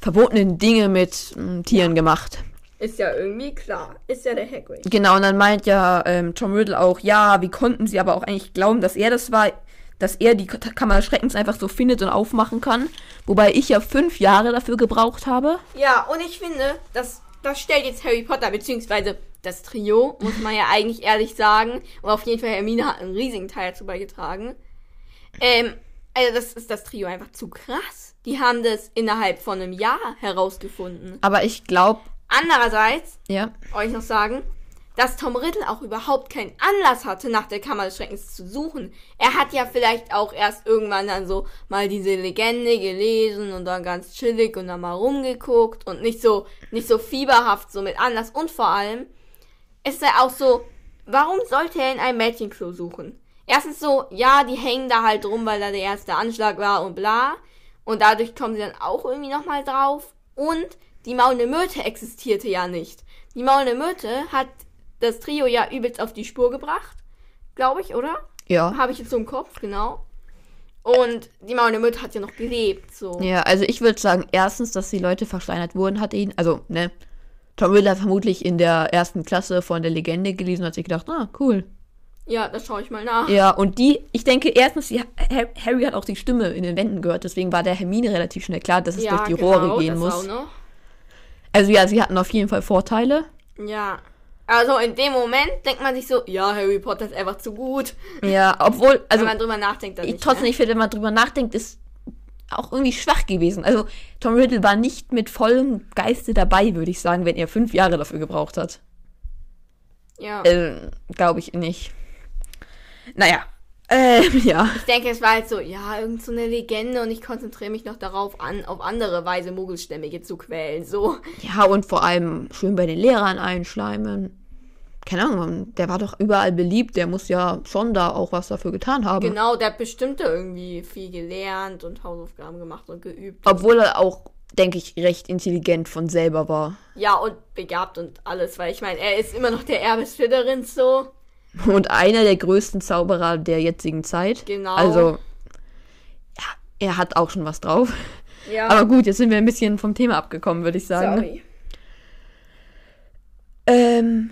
verbotenen Dinge mit mm, Tieren gemacht. Ist ja irgendwie klar. Ist ja der Hagrid. Genau, und dann meint ja ähm, Tom Riddle auch, ja, wie konnten sie aber auch eigentlich glauben, dass er das war, dass er die Kammer des Schreckens einfach so findet und aufmachen kann. Wobei ich ja fünf Jahre dafür gebraucht habe. Ja, und ich finde, das, das stellt jetzt Harry Potter, beziehungsweise das Trio, muss man ja eigentlich ehrlich sagen. Und auf jeden Fall Hermine hat einen riesigen Teil dazu beigetragen. Ähm, also das ist das Trio einfach zu krass. Die haben das innerhalb von einem Jahr herausgefunden. Aber ich glaube, Andererseits, ja, euch noch sagen, dass Tom Riddle auch überhaupt keinen Anlass hatte, nach der Kammer des Schreckens zu suchen. Er hat ja vielleicht auch erst irgendwann dann so mal diese Legende gelesen und dann ganz chillig und dann mal rumgeguckt und nicht so, nicht so fieberhaft so mit Anlass. Und vor allem, es ist ja auch so, warum sollte er in einem Mädchenklo suchen? Erstens so, ja, die hängen da halt rum, weil da der erste Anschlag war und bla. Und dadurch kommen sie dann auch irgendwie nochmal drauf. Und die maulende Myrte existierte ja nicht. Die maulende Myrte hat das Trio ja übelst auf die Spur gebracht. Glaube ich, oder? ja. Habe ich jetzt so im Kopf, genau. Und die maulende Myrte hat ja noch gelebt, so. Ja, also ich würde sagen, erstens, dass die Leute versteinert wurden, hat ihn, also, ne, Tom Riddle hat vermutlich in der ersten Klasse von der Legende gelesen und hat sich gedacht, ah, cool. Ja, das schaue ich mal nach. Ja, und die, ich denke, erstens, die, Ha- Harry hat auch die Stimme in den Wänden gehört, deswegen war der Hermine relativ schnell klar, dass es durch die Rohre gehen genau, muss. Also ja, sie hatten auf jeden Fall Vorteile. Ja. Also in dem Moment denkt man sich so, ja, Harry Potter ist einfach zu gut. Ja, obwohl, also Wenn man drüber nachdenkt, dann ich, nicht. trotzdem, ne? ich finde, wenn man drüber nachdenkt, ist auch irgendwie schwach gewesen. Also Tom Riddle war nicht mit vollem Geiste dabei, würde ich sagen, wenn er fünf Jahre dafür gebraucht hat. Ja. Äh, Glaube ich nicht. Naja, ähm, ja. Ich denke, es war halt so, ja, irgend so eine Legende und ich konzentriere mich noch darauf an, auf andere Weise Muggelstämmige zu quälen. So. Ja, und vor allem schön bei den Lehrern einschleimen. Keine Ahnung, der war doch überall beliebt, der muss ja schon da auch was dafür getan haben. Genau, der hat bestimmt da irgendwie viel gelernt und Hausaufgaben gemacht und geübt. Obwohl er auch, denke ich, recht intelligent von selber war. Ja, und begabt und alles, weil ich meine, er ist immer noch der Erbe Slytherins so. Und einer der größten Zauberer der jetzigen Zeit. Genau. Also, ja, er hat auch schon was drauf. Ja, Aber gut, jetzt sind wir ein bisschen vom Thema abgekommen, würde ich sagen. sorry. Ähm.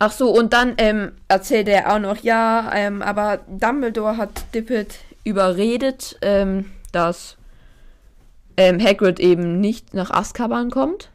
Ach so, und dann ähm, erzählt er auch noch, ja, ähm, aber Dumbledore hat Dippet überredet, ähm, dass ähm, Hagrid eben nicht nach Azkaban kommt,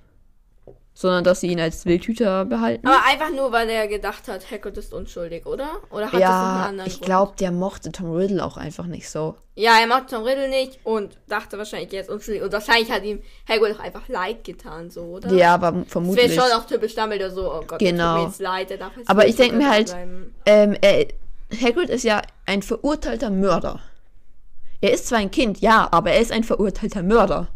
sondern dass sie ihn als Wildhüter behalten. Aber einfach nur, weil er gedacht hat, Hagrid ist unschuldig, oder? Oder hat das noch einen ja, anderen ich glaube, der mochte Tom Riddle auch einfach nicht so. Ja, er macht Tom Riddle nicht und dachte wahrscheinlich, er ist unschuldig. Und wahrscheinlich hat ihm Hagrid auch einfach leid getan, so, oder? Ja, aber Das wäre vermutlich. schon auch typisch Dumbledore so, oh Gott, Genau. tut mir jetzt leid, der darf jetzt Aber ich denk mir halt-. Ähm, er, Hagrid ist ja ein verurteilter Mörder. Er ist zwar ein Kind, ja, aber er ist ein verurteilter Mörder.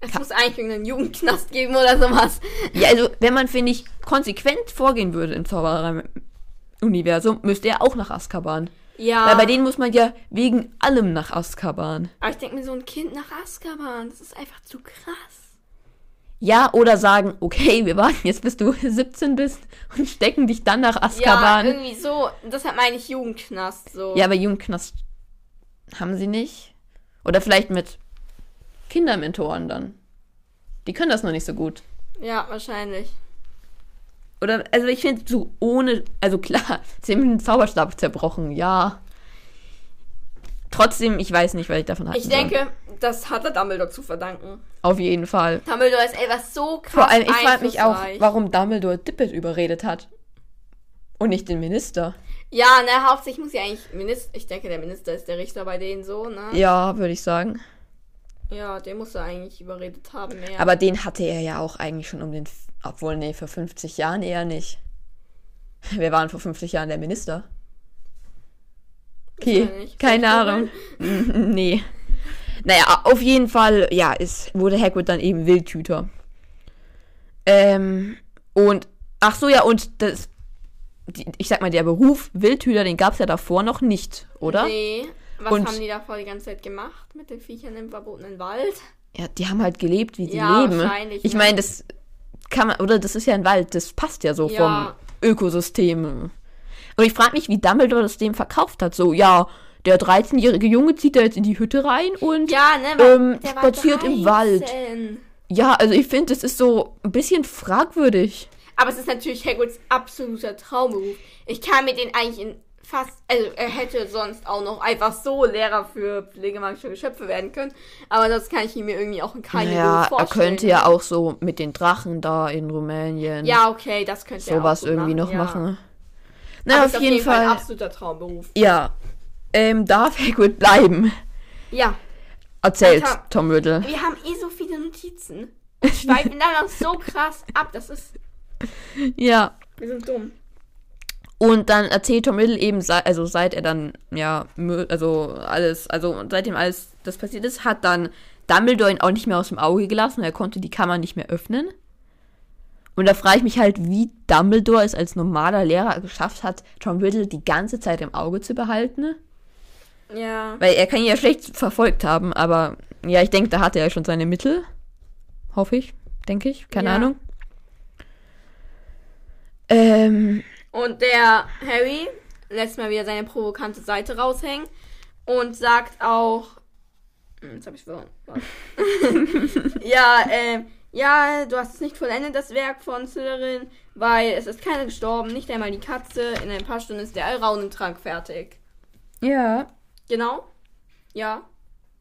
Es muss eigentlich irgendeinen Jugendknast geben oder sowas. Ja, also, wenn man, finde ich, konsequent vorgehen würde im Zauberer-Universum, müsste er auch nach Azkaban. Ja. Weil bei denen muss man ja wegen allem nach Azkaban. aber ich denke mir, so ein Kind nach Azkaban, das ist einfach zu krass. Ja, oder sagen, okay, wir warten jetzt, bis du 17 bist und stecken dich dann nach Ja, Azkaban. Ja, irgendwie so. Deshalb meine ich Jugendknast, so. aber Jugendknast haben sie nicht. Oder vielleicht mit Kindermentoren dann. Die können das noch nicht so gut. Ja, wahrscheinlich. Oder, also ich finde, so ohne, also klar, sie haben den Zauberstab zerbrochen, ja. Trotzdem, ich weiß nicht, was ich davon halte. Ich denke, das hat er Dumbledore zu verdanken. Auf jeden Fall. Dumbledore ist etwas so krass Vor allem, ich frage mich auch, warum Dumbledore Dippet überredet hat. Und nicht den Minister. Ja, ne, hauptsächlich muss ja eigentlich Minister. Ich denke, der Minister ist der Richter bei denen so, ne? Ja, würde ich sagen. Ja, den muss er eigentlich überredet haben, mehr. Aber den hatte er ja auch eigentlich schon um den. F- Obwohl, nee, vor 50 Jahren eher nicht. Wir waren vor 50 Jahren der Minister. Okay, keine Ahnung. nee. Naja, auf jeden Fall, ja, ist, wurde Hagrid dann eben Wildhüter. Ähm, und, ach so, ja, und das, die, ich sag mal, der Beruf Wildhüter, den gab es ja davor noch nicht, oder? Nee. Was Und- haben die davor die ganze Zeit gemacht mit den Viechern im verbotenen Wald? Ja, die haben halt gelebt, wie sie Ja, leben. wahrscheinlich, Ich ne? meine, das kann man, oder das ist ja ein Wald, das passt ja so Ja. vom Ökosystem. Und ich frage mich, wie Dumbledore das dem verkauft hat. So, ja, der 13-jährige Junge zieht da jetzt in die Hütte rein und Ja, ne? Ähm, spaziert im Wald. 13. ja, also ich finde, das ist so ein bisschen fragwürdig. Aber es ist natürlich Hagrids absoluter Traumberuf. Ich kann mir den eigentlich in fast, also er hätte sonst auch noch einfach so Lehrer für pflegemagische Geschöpfe werden können. Aber das kann ich mir irgendwie auch in keinem ja, Beruf er vorstellen. könnte ja auch so mit den Drachen da in Rumänien Ja, okay, das könnte er auch sowas irgendwie noch ja. machen. Na, Aber auf ist jeden Fall. ein absoluter Traumberuf. ja, ähm, darf Hagrid bleiben, Ja, erzählt Alter. Tom Riddle. wir haben eh so viele Notizen. Wir schweifen da noch so krass ab. Das ist, Ja. wir sind dumm. Und dann erzählt Tom Riddle eben, also seit er dann, ja, also alles, also seitdem alles das passiert ist, hat dann Dumbledore ihn auch nicht mehr aus dem Auge gelassen. Er konnte die Kammer nicht mehr öffnen. Und da frage ich mich halt, wie Dumbledore es als normaler Lehrer geschafft hat, Tom Riddle die ganze Zeit im Auge zu behalten. Ja. Weil er kann ihn ja schlecht verfolgt haben, aber ja, ich denke, da hatte er schon seine Mittel. Hoffe ich, denke ich, keine Ja. Ahnung. Ähm, Und der Harry lässt mal wieder seine provokante Seite raushängen und sagt auch. Hm, Jetzt hab ich verloren. Ja, ähm, ja, du hast es nicht vollendet, das Werk von Slytherin, weil es ist keiner gestorben, nicht einmal die Katze. In ein paar Stunden ist der Allraunentrank fertig. ja, Genau. Ja,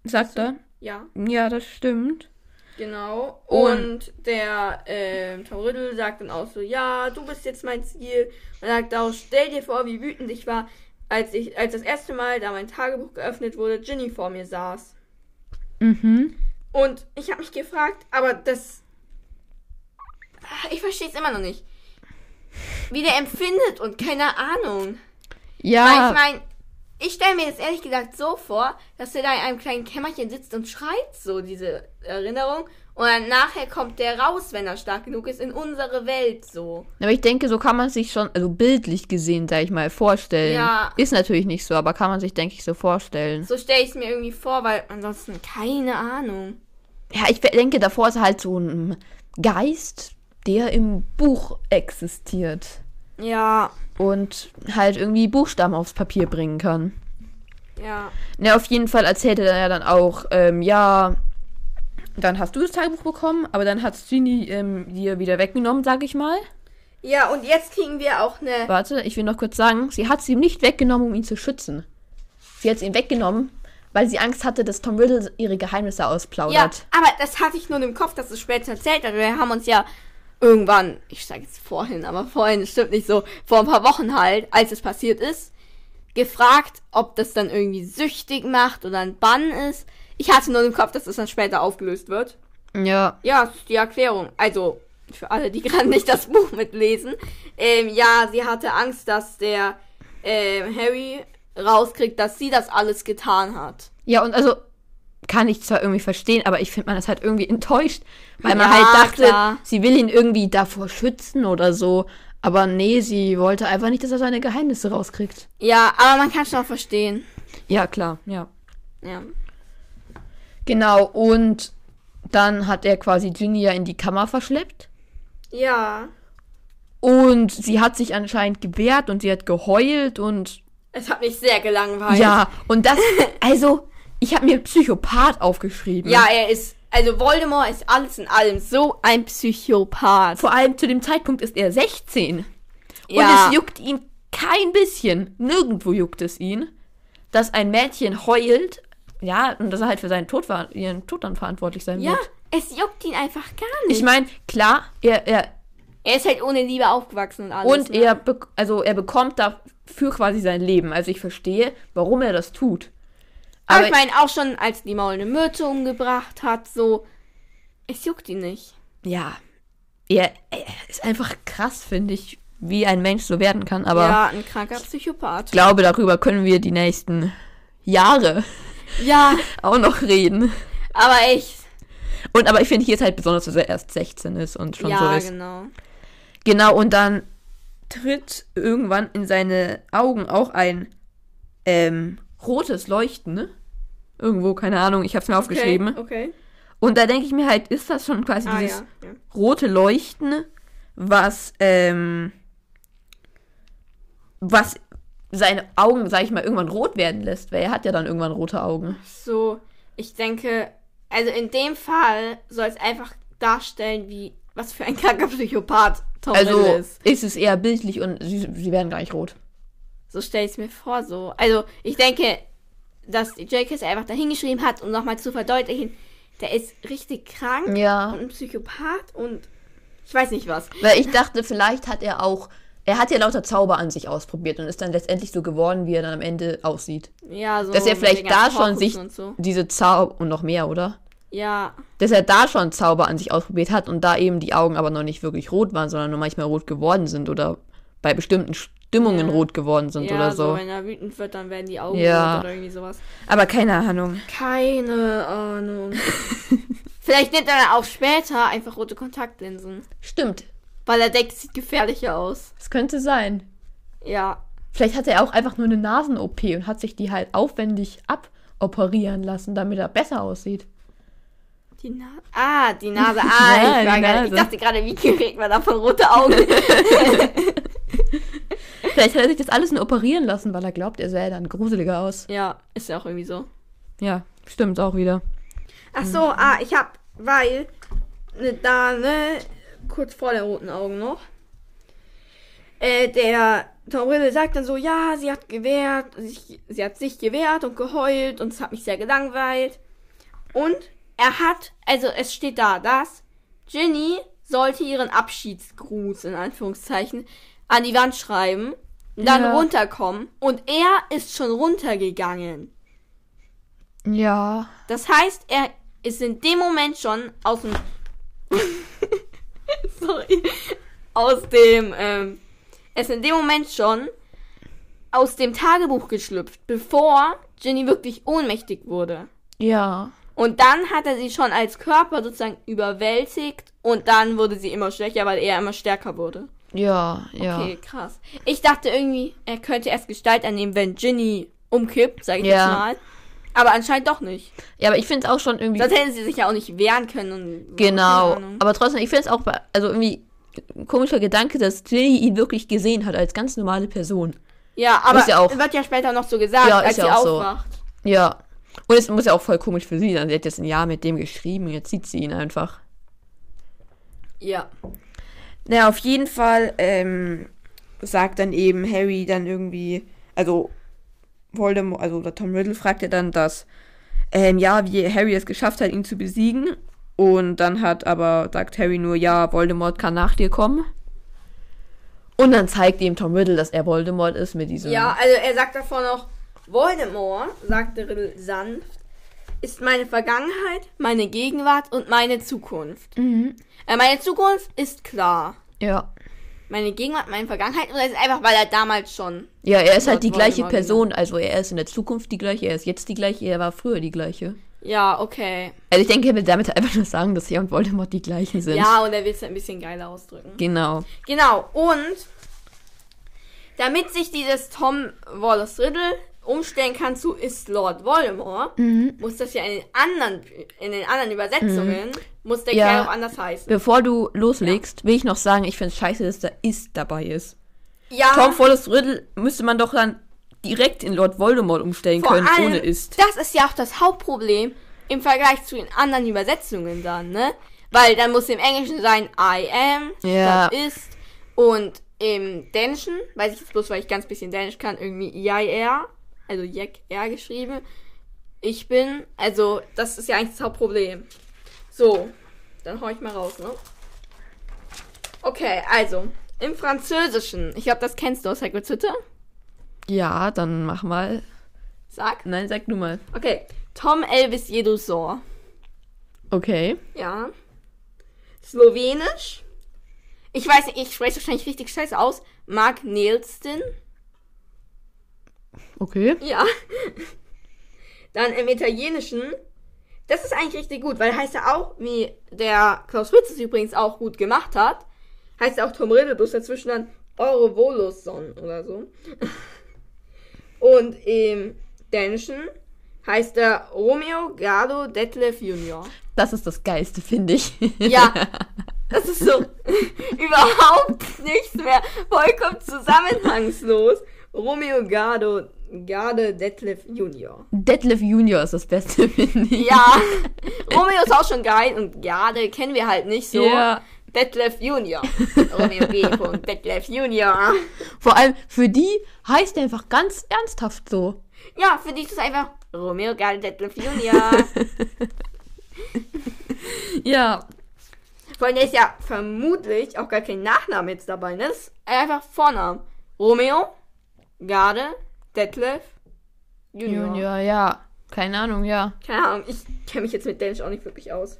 sagt er. ja, Ja, das stimmt. Genau. Und- Und der ähm, Tom Riddle sagt dann auch so, ja, du bist jetzt mein Ziel. Und sagt auch, stell dir vor, wie wütend ich war, als ich, als das erste Mal, da mein Tagebuch geöffnet wurde, Ginny vor mir saß. Mhm. Und ich habe mich gefragt, aber das. Ich verstehe es immer noch nicht. Wie der empfindet und keine Ahnung. Weil Ja, ich meine, ich stelle mir das ehrlich gesagt so vor, dass er da in einem kleinen Kämmerchen sitzt und schreit so diese Erinnerung. Und dann nachher kommt der raus, wenn er stark genug ist, in unsere Welt so. aber ich denke, so kann man sich schon, also bildlich gesehen, sag ich mal, vorstellen. Ja. Ist natürlich nicht so, aber kann man sich, denke ich, so vorstellen. So stelle ich es mir irgendwie vor, weil ansonsten keine Ahnung. Ja, ich denke, davor ist halt so ein Geist, der im Buch existiert. Ja, Und halt irgendwie Buchstaben aufs Papier bringen kann. ja. Ne, auf jeden Fall erzählte er ja dann auch, ähm, ja, dann hast du das Tagebuch bekommen, aber dann hat Ginny ähm, dir wieder weggenommen, sag ich mal. Ja, und jetzt kriegen wir auch eine. Warte, ich will noch kurz sagen, sie hat sie ihm nicht weggenommen, um ihn zu schützen. Sie hat es ihm weggenommen, weil sie Angst hatte, dass Tom Riddle ihre Geheimnisse Ja, ausplaudert. aber das hatte ich nur im Kopf, dass es später erzählt hat. Wir haben uns ja irgendwann, ich sage jetzt vorhin, aber vorhin, das stimmt nicht so, vor ein paar Wochen halt, als es passiert ist, gefragt, ob das dann irgendwie süchtig macht oder ein Bann ist. Ich hatte nur im Kopf, dass das dann später aufgelöst wird. Ja. Ja, das ist die Erklärung. Also, für alle, die gerade nicht das Buch mitlesen. Ähm, ja, sie hatte Angst, dass der ähm, Harry rauskriegt, dass sie das alles getan hat. Ja, und also kann ich zwar irgendwie verstehen, aber ich finde man ist halt irgendwie enttäuscht, weil man Ja, halt dachte, klar. sie will ihn irgendwie davor schützen oder so. Aber nee, sie wollte einfach nicht, dass er seine Geheimnisse rauskriegt. Ja, aber man kann schon verstehen. Ja, klar, ja. Ja. Genau, und dann hat er quasi ja in die Kammer verschleppt. Ja. Und sie hat sich anscheinend gewehrt und sie hat geheult und Es hat mich sehr gelangweilt. ja, und das, also, ich habe mir Psychopath aufgeschrieben. Ja, er ist. Also Voldemort ist alles in allem so ein Psychopath. Vor allem zu dem Zeitpunkt ist er 16. Ja. Und es juckt ihn kein bisschen, nirgendwo juckt es ihn, dass ein Mädchen heult, ja, und dass er halt für seinen Tod, ihren Tod dann verantwortlich sein Ja, wird. es juckt ihn einfach gar nicht. Ich meine, klar, er, er, er ist halt ohne Liebe aufgewachsen und alles. und ne? er, also er bekommt dafür quasi sein Leben. Also ich verstehe, warum er das tut. Aber ich meine auch schon, als die Maul eine Myrte umgebracht hat, so. Es juckt ihn nicht. ja, er, er ist einfach krass, finde ich, wie ein Mensch so werden kann. Aber ja, ein kranker Psychopath. ich glaube, darüber können wir die nächsten Jahre Ja, auch noch reden. aber echt. Und aber ich finde hier ist halt besonders, dass er erst 16 ist und schon so ja, ist. genau. Genau, und dann tritt irgendwann in seine Augen auch ein ähm, rotes Leuchten, ne? Irgendwo, keine Ahnung, ich hab's mir aufgeschrieben. Okay. okay. Und da denke ich mir halt, ist das schon quasi Ah, dieses ja. ja. rote Leuchten, was, ähm, was seine Augen, sag ich mal, irgendwann rot werden lässt, weil er hat ja dann irgendwann rote Augen. So, ich denke, also in dem Fall soll es einfach darstellen, wie was für ein kranker Psychopath Tom Also Riddle ist. ist es eher bildlich und sie, sie werden gar nicht rot. So stelle ich es mir vor, so. Also, ich denke, dass J.K. einfach dahingeschrieben hat, um nochmal zu verdeutlichen, der ist richtig krank Ja. und ein Psychopath und ich weiß nicht was. Weil ich dachte, vielleicht hat er auch, er hat ja lauter Zauber an sich ausprobiert und ist dann letztendlich so geworden, wie er dann am Ende aussieht. Ja, so. Dass er vielleicht da schon sich so. diese Zauber und noch mehr, oder? Ja, Dass er da schon Zauber an sich ausprobiert hat und da eben die Augen aber noch nicht wirklich rot waren, sondern nur manchmal rot geworden sind oder bei bestimmten Stimmungen Ja. rot geworden sind ja oder so. so. wenn er wütend wird, dann werden die Augen Ja. rot oder irgendwie sowas. Aber keine Ahnung. Keine Ahnung. Vielleicht nimmt er dann auch später einfach rote Kontaktlinsen. Stimmt. Weil er denkt, es sieht gefährlicher aus. Das könnte sein. Ja. Vielleicht hat er auch einfach nur eine Nasen-OP und hat sich die halt aufwendig aboperieren lassen, damit er besser aussieht. Die Nase. Ah, die Nase. Ah, Ja, ich, war die Nase. ich dachte gerade, wie kriegt man davon rote Augen? Vielleicht hat er sich das alles nur operieren lassen, weil er glaubt, er sähe dann gruseliger aus. ja, ist ja auch irgendwie so. Ja, stimmt auch wieder. Ach so, ah, ich hab, weil ne, da, ne, kurz vor den roten Augen noch, äh, der Tom Riddle sagt dann so, ja, sie hat gewehrt, sich, sie hat sich gewehrt und geheult und es hat mich sehr gelangweilt. Und er hat, also es steht da, dass Ginny sollte ihren Abschiedsgruß, in Anführungszeichen, an die Wand schreiben, dann Ja. runterkommen und er ist schon runtergegangen. Ja. Das heißt, er ist in dem Moment schon aus dem. Sorry. Aus dem. Ähm, er ist in dem Moment schon aus dem Tagebuch geschlüpft, bevor Ginny wirklich ohnmächtig wurde. Ja. Und dann hat er sie schon als Körper sozusagen überwältigt und dann wurde sie immer schwächer, weil er immer stärker wurde. Ja, ja. Okay, krass. Ich dachte irgendwie, er könnte erst Gestalt annehmen, wenn Ginny umkippt, sag ich Ja. jetzt mal. Aber anscheinend doch nicht. Ja, aber ich finde es auch schon irgendwie. Sonst hätten sie sich ja auch nicht wehren können. Und, Genau. Aber trotzdem, ich finde es auch, also irgendwie ein komischer Gedanke, dass Ginny ihn wirklich gesehen hat als ganz normale Person. Ja, aber ja auch- wird ja später noch so gesagt, Ja, als ist sie ja auch so. aufwacht. Ja. Und es muss ja auch voll komisch für sie sein. Sie hat jetzt ein Jahr mit dem geschrieben und jetzt sieht sie ihn einfach. Ja. Naja, auf jeden Fall ähm, sagt dann eben Harry dann irgendwie, also Voldemort, also oder Tom Riddle fragt er dann, dass ähm, ja, wie Harry es geschafft hat, ihn zu besiegen. Und dann hat aber, sagt Harry nur, ja, Voldemort kann nach dir kommen. Und dann zeigt ihm Tom Riddle, dass er Voldemort ist mit diesem. Ja, also er sagt davor noch, Voldemort, sagte Riddle sanft, ist meine Vergangenheit, meine Gegenwart und meine Zukunft. Mhm. Äh, meine Zukunft ist klar. Ja. Meine Gegenwart, meine Vergangenheit oder ist es einfach, weil er damals schon. Ja, er ist halt die gleiche Voldemort, Person. Also er ist in der Zukunft die gleiche, er ist jetzt die gleiche, er war früher die gleiche. Ja, okay. Also ich denke, er will damit einfach nur sagen, dass er und Voldemort die gleichen sind. Ja, und er will es ein bisschen geiler ausdrücken. Genau. Genau, und damit sich dieses Tom Wallace Riddle umstellen kann zu ist Lord Voldemort, Mhm. muss das ja in den anderen, in den anderen Übersetzungen, muss der Ja. Kerl auch anders heißen. Bevor du loslegst, will ich noch sagen, ich finde es scheiße, dass da ist dabei ist. Ja, Tom Wallace Riddle müsste man doch dann direkt in Lord Voldemort umstellen vor können, allem, ohne ist. das ist ja auch das Hauptproblem im Vergleich zu den anderen Übersetzungen dann, ne? Weil dann muss im Englischen sein I am, Ja. das ist, und im Dänischen, weiß ich jetzt bloß, weil ich ganz bisschen Dänisch kann, irgendwie IR, also Jek R geschrieben. Ich bin, also das ist ja eigentlich das Hauptproblem. So, dann hau ich mal raus, ne? Okay, also, im Französischen, ich glaube, das kennst du aus Hagrid's Hütte. Ja, dann mach mal. Sag. Nein, sag du mal. Okay, Tom Elvis Jedusor. Okay. Ja. Slowenisch. Ich weiß nicht, ich spreche wahrscheinlich richtig scheiße aus. Mark Nielsen. Okay. Ja. Dann im Italienischen. Das ist eigentlich richtig gut, weil heißt ja auch, wie der Klaus Fritz es übrigens auch gut gemacht hat, heißt ja auch Tom Riddle, bloß dazwischen dann Eure Volosson oder so. Und im Dänischen heißt er Romeo Gardo Detlef Junior. Das ist das Geiste, finde ich. Ja, das ist so überhaupt nichts mehr. Vollkommen zusammenhangslos. Romeo Gardo, Garde Detlef Junior. Detlef Junior ist das Beste, finde ich. Ja, Romeo ist auch schon geil und Garde kennen wir halt nicht so. Ja. Detlef Junior. Romeo G. Detlef Junior. Vor allem für die heißt er einfach ganz ernsthaft so. Ja, für dich ist es einfach Romeo Garde Detlef Junior. Ja. Vor allem der ist ja vermutlich auch gar kein Nachname jetzt dabei, ne? Das ist einfach Vornamen. Romeo, Garde, Detlef, Junior. Junior, ja. Keine Ahnung, ja. Keine Ahnung, ich kenne mich jetzt mit Dänisch auch nicht wirklich aus.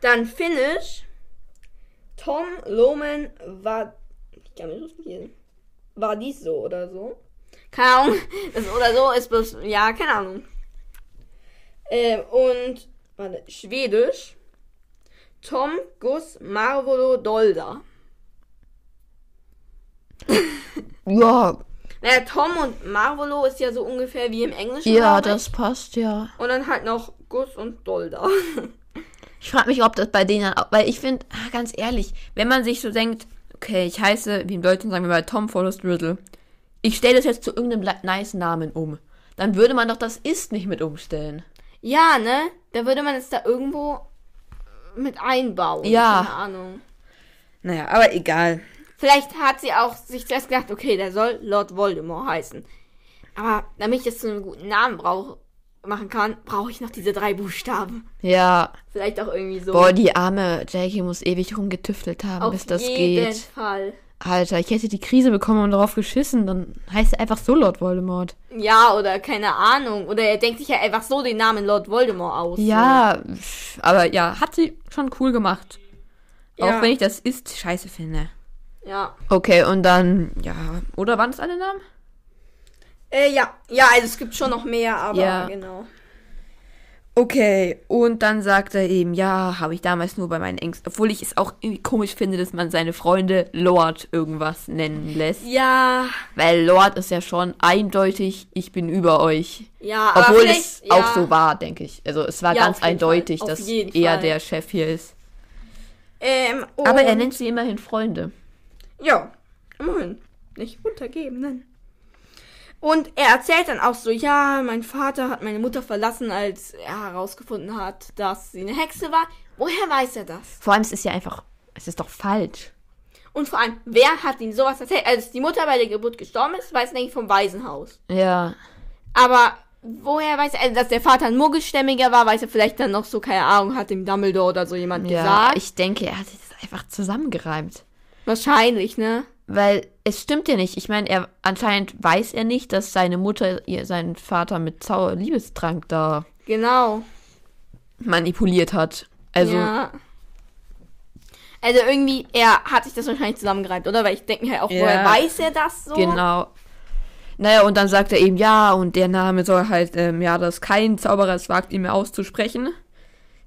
Dann Finnish. Tom Loman war. Ich kann das nicht lesen. War dies so oder so? Keine Ahnung. Das oder so ist bloß. Ja, keine Ahnung. Ähm, und. Warte, Schwedisch. Tom Gus Marvolo Dolda. Ja, Naja, Tom und Marvolo ist ja so ungefähr wie im Englischen. ja, das passt, ja. Und dann halt noch Gus und Dolda. Ich frage mich, ob das bei denen, auch- weil ich finde, ah, ganz ehrlich, wenn man sich so denkt, okay, ich heiße, wie im Deutschen sagen wir mal, Tom Forrest Riddle. Ich stelle das jetzt zu irgendeinem nice Namen um. Dann würde man doch das Ist nicht mit umstellen. Ja, ne? Da würde man es da irgendwo mit einbauen. Ja. Keine Ahnung. Naja, aber egal. Vielleicht hat sie auch sich zuerst gedacht, okay, der soll Lord Voldemort heißen. Aber damit ich das zu einem guten Namen brauche, machen kann, brauche ich noch diese drei Buchstaben. Ja, Vielleicht auch irgendwie so. boah, die arme Jackie muss ewig rumgetüftelt haben, Auf bis das jeden geht. Fall. Alter, ich hätte die Krise bekommen und darauf geschissen, dann heißt er einfach so Lord Voldemort. Ja, oder keine Ahnung. Oder er denkt sich ja einfach so den Namen Lord Voldemort aus. Ja, aber ja, hat sie schon cool gemacht. Ja. Auch wenn ich das Ist scheiße finde. Ja. Okay, und dann, ja, oder waren es alle Namen? Äh, ja. Ja, also es gibt schon noch mehr, aber Ja. genau. Okay, und dann sagt er eben, ja, habe ich damals nur bei meinen Ängsten, obwohl ich es auch irgendwie komisch finde, dass man seine Freunde Lord irgendwas nennen lässt. Ja. Weil Lord ist ja schon eindeutig, ich bin über euch. Ja, aber Obwohl es ja, auch so war, denke ich. Also es war Ja, ganz eindeutig, dass er der Chef hier ist. Ähm, Aber er nennt sie immerhin Freunde. Ja, immerhin. Nicht untergeben, nein. Und er erzählt dann auch so, ja, mein Vater hat meine Mutter verlassen, als er herausgefunden hat, dass sie eine Hexe war. Woher weiß er das? Vor allem, es ist ja einfach, es ist doch falsch. Und vor allem, wer hat ihm sowas erzählt? Als die Mutter bei der Geburt gestorben ist, weiß er nämlich vom Waisenhaus. Ja, Aber woher weiß er, also, dass der Vater ein Muggelstämmiger war, weiß er vielleicht dann noch so, keine Ahnung, hat dem Dumbledore oder so jemand ja, gesagt. ich denke, er hat sich das einfach zusammengereimt. Wahrscheinlich, ne? Weil es stimmt ja nicht. Ich meine, er anscheinend weiß er nicht, dass seine Mutter ihr seinen Vater mit Zau Liebestrank da Genau. manipuliert hat. Also, Ja. Also irgendwie, er hat sich das wahrscheinlich zusammengereimt, oder? Weil ich denke mir halt auch, Ja. woher weiß er das so? genau. Naja, und dann sagt er eben, ja, und der Name soll halt, ähm, ja, dass kein Zauberer es wagt, ihn mir auszusprechen.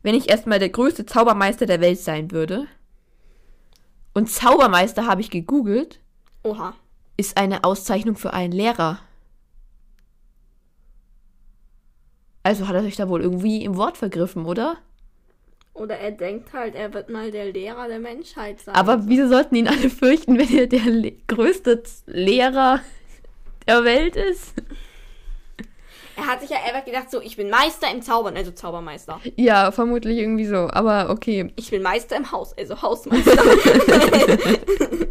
Wenn ich erstmal der größte Zaubermeister der Welt sein würde. Und Zaubermeister habe ich gegoogelt, Oha. ist eine Auszeichnung für einen Lehrer. Also hat er sich da wohl irgendwie im Wort vergriffen, oder? Oder er denkt halt, er wird mal der Lehrer der Menschheit sein. Aber wieso sollten ihn alle fürchten, wenn er der größte Lehrer der Welt ist? Er hat sich ja einfach gedacht, so, ich bin Meister im Zaubern, also Zaubermeister. Ja, vermutlich irgendwie so. Aber okay. Ich bin Meister im Haus, also Hausmeister.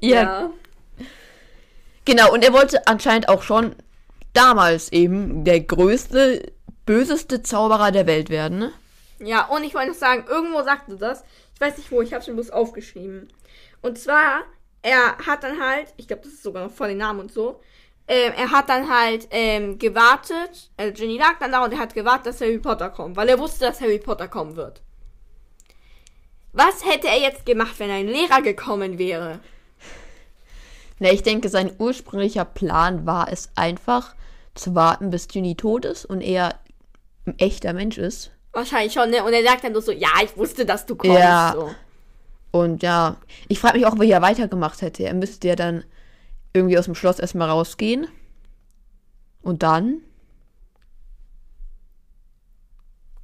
Ja, genau. Und er wollte anscheinend auch schon damals eben der größte, böseste Zauberer der Welt werden. Ne? Ja, und ich wollte noch sagen, irgendwo sagte das, ich weiß nicht wo, ich habe schon bloß aufgeschrieben. Und zwar, er hat dann halt, ich glaube, das ist sogar noch vor den Namen und so, ähm, er hat dann halt ähm, gewartet, also Ginny lag dann da und er hat gewartet, dass Harry Potter kommt, weil er wusste, dass Harry Potter kommen wird. Was hätte er jetzt gemacht, wenn ein Lehrer gekommen wäre? Na, ich denke, sein ursprünglicher Plan war es einfach zu warten, bis Ginny tot ist und er ein echter Mensch ist. Wahrscheinlich schon, ne? Und er sagt dann nur so, ja, ich wusste, dass du kommst. Ja. So. Und ja, ich frage mich auch, wie er weitergemacht hätte. Er müsste ja dann irgendwie aus dem Schloss erstmal rausgehen. Und dann?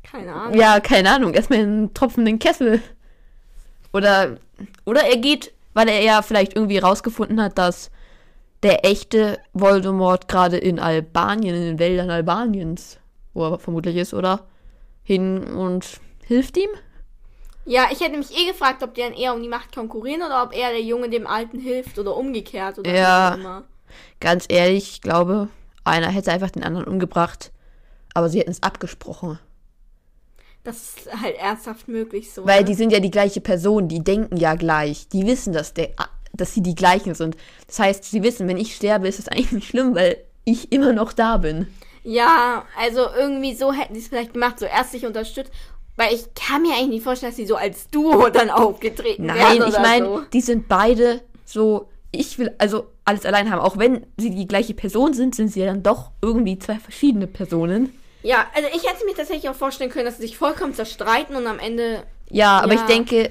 Keine Ahnung. Ja, keine Ahnung, erstmal in einen tropfenden Kessel. Oder, oder er geht, weil er ja vielleicht irgendwie rausgefunden hat, dass der echte Voldemort gerade in Albanien, in den Wäldern Albaniens, wo er vermutlich ist, oder? Hin und hilft ihm? Ja, ich hätte mich eh gefragt, ob die dann eher um die Macht konkurrieren oder ob eher der Junge dem Alten hilft oder umgekehrt oder Ja. wie auch immer. Ganz ehrlich, ich glaube, einer hätte einfach den anderen umgebracht. Aber sie hätten es abgesprochen. Das ist halt ernsthaft möglich so. Weil ne? die sind ja die gleiche Person, die denken ja gleich. Die wissen, dass, der, dass sie die gleichen sind. Das heißt, sie wissen, wenn ich sterbe, ist das eigentlich nicht schlimm, weil ich immer noch da bin. Ja, also irgendwie so hätten sie es vielleicht gemacht, so erst sich unterstützt. Weil ich kann mir eigentlich nicht vorstellen, dass sie so als Duo dann aufgetreten Nein, wären. ich oder meine, So. die sind beide so. Ich will also alles allein haben. Auch wenn sie die gleiche Person sind, sind sie ja dann doch irgendwie zwei verschiedene Personen. Ja, also ich hätte mir tatsächlich auch vorstellen können, dass sie sich vollkommen zerstreiten und am Ende. Ja, aber Ja. ich denke,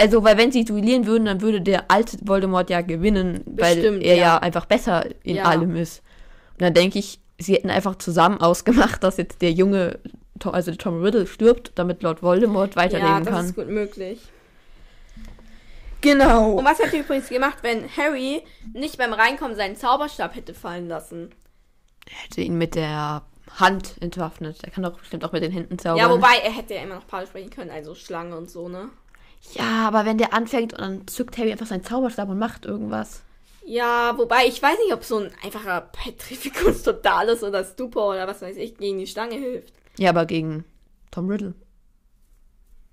also, weil wenn sie duellieren würden, dann würde der alte Voldemort ja gewinnen, weil Bestimmt, er ja. ja. einfach besser in Ja. allem ist. Und dann denke ich, sie hätten einfach zusammen ausgemacht, dass jetzt der junge, also Tom Riddle stirbt, damit Lord Voldemort Ja, weiterleben das kann. ist gut möglich. Genau. Und was hätte ich übrigens gemacht, wenn Harry nicht beim Reinkommen seinen Zauberstab hätte fallen lassen? hätte ihn mit der Hand entwaffnet. Er kann doch bestimmt auch mit den Händen zaubern. Ja, wobei, er hätte ja immer noch Paul sprechen können, also Schlange und so, ne? Ja, aber wenn der anfängt und dann zückt Harry einfach seinen Zauberstab und macht irgendwas. Ja, wobei, ich weiß nicht, ob so ein einfacher Petrificus Totalis oder Stupor oder was weiß ich gegen die Schlange hilft. Ja, aber gegen Tom Riddle.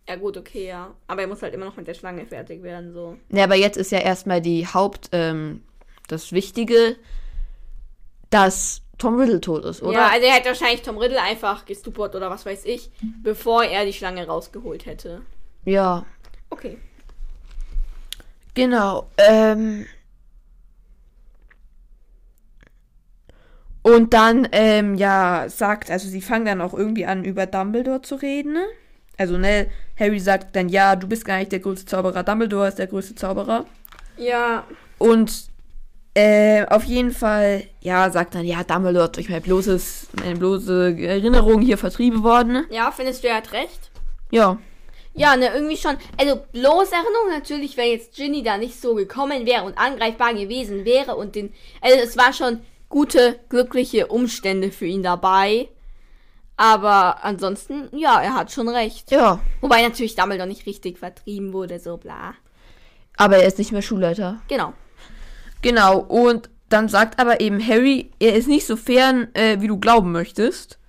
Ja, gut, okay, ja. Aber er muss halt immer noch mit der Schlange fertig werden, so. Ja, aber jetzt ist ja erstmal die Haupt, ähm, das Wichtige, dass Tom Riddle tot ist, oder? Ja, also er hätte wahrscheinlich Tom Riddle einfach gestuport oder was weiß ich, bevor er die Schlange rausgeholt hätte. ja Okay. genau. Ähm, und dann, ähm, ja, sagt, also sie fangen dann auch irgendwie an, über Dumbledore zu reden. ne? Also, ne, Harry sagt dann, ja, du bist gar nicht der größte Zauberer, Dumbledore ist der größte Zauberer. Ja, Und äh, auf jeden Fall, ja, sagt dann, ja, Dumbledore ist durch mein bloßes, meine bloße Erinnerung hier vertrieben worden. ja, findest du, er hat recht? Ja. Ja, ne, irgendwie schon. Also, bloß Erinnerung natürlich, wenn jetzt Ginny da nicht so gekommen wäre und angreifbar gewesen wäre und den. Also, es war schon gute, glückliche Umstände für ihn dabei. Aber ansonsten, ja, er hat schon recht. Ja. Wobei natürlich Dumbledore nicht richtig vertrieben wurde, so bla. Aber er ist nicht mehr Schulleiter. Genau. Genau. Und dann sagt aber eben Harry, er ist nicht so fern, äh, wie du glauben möchtest.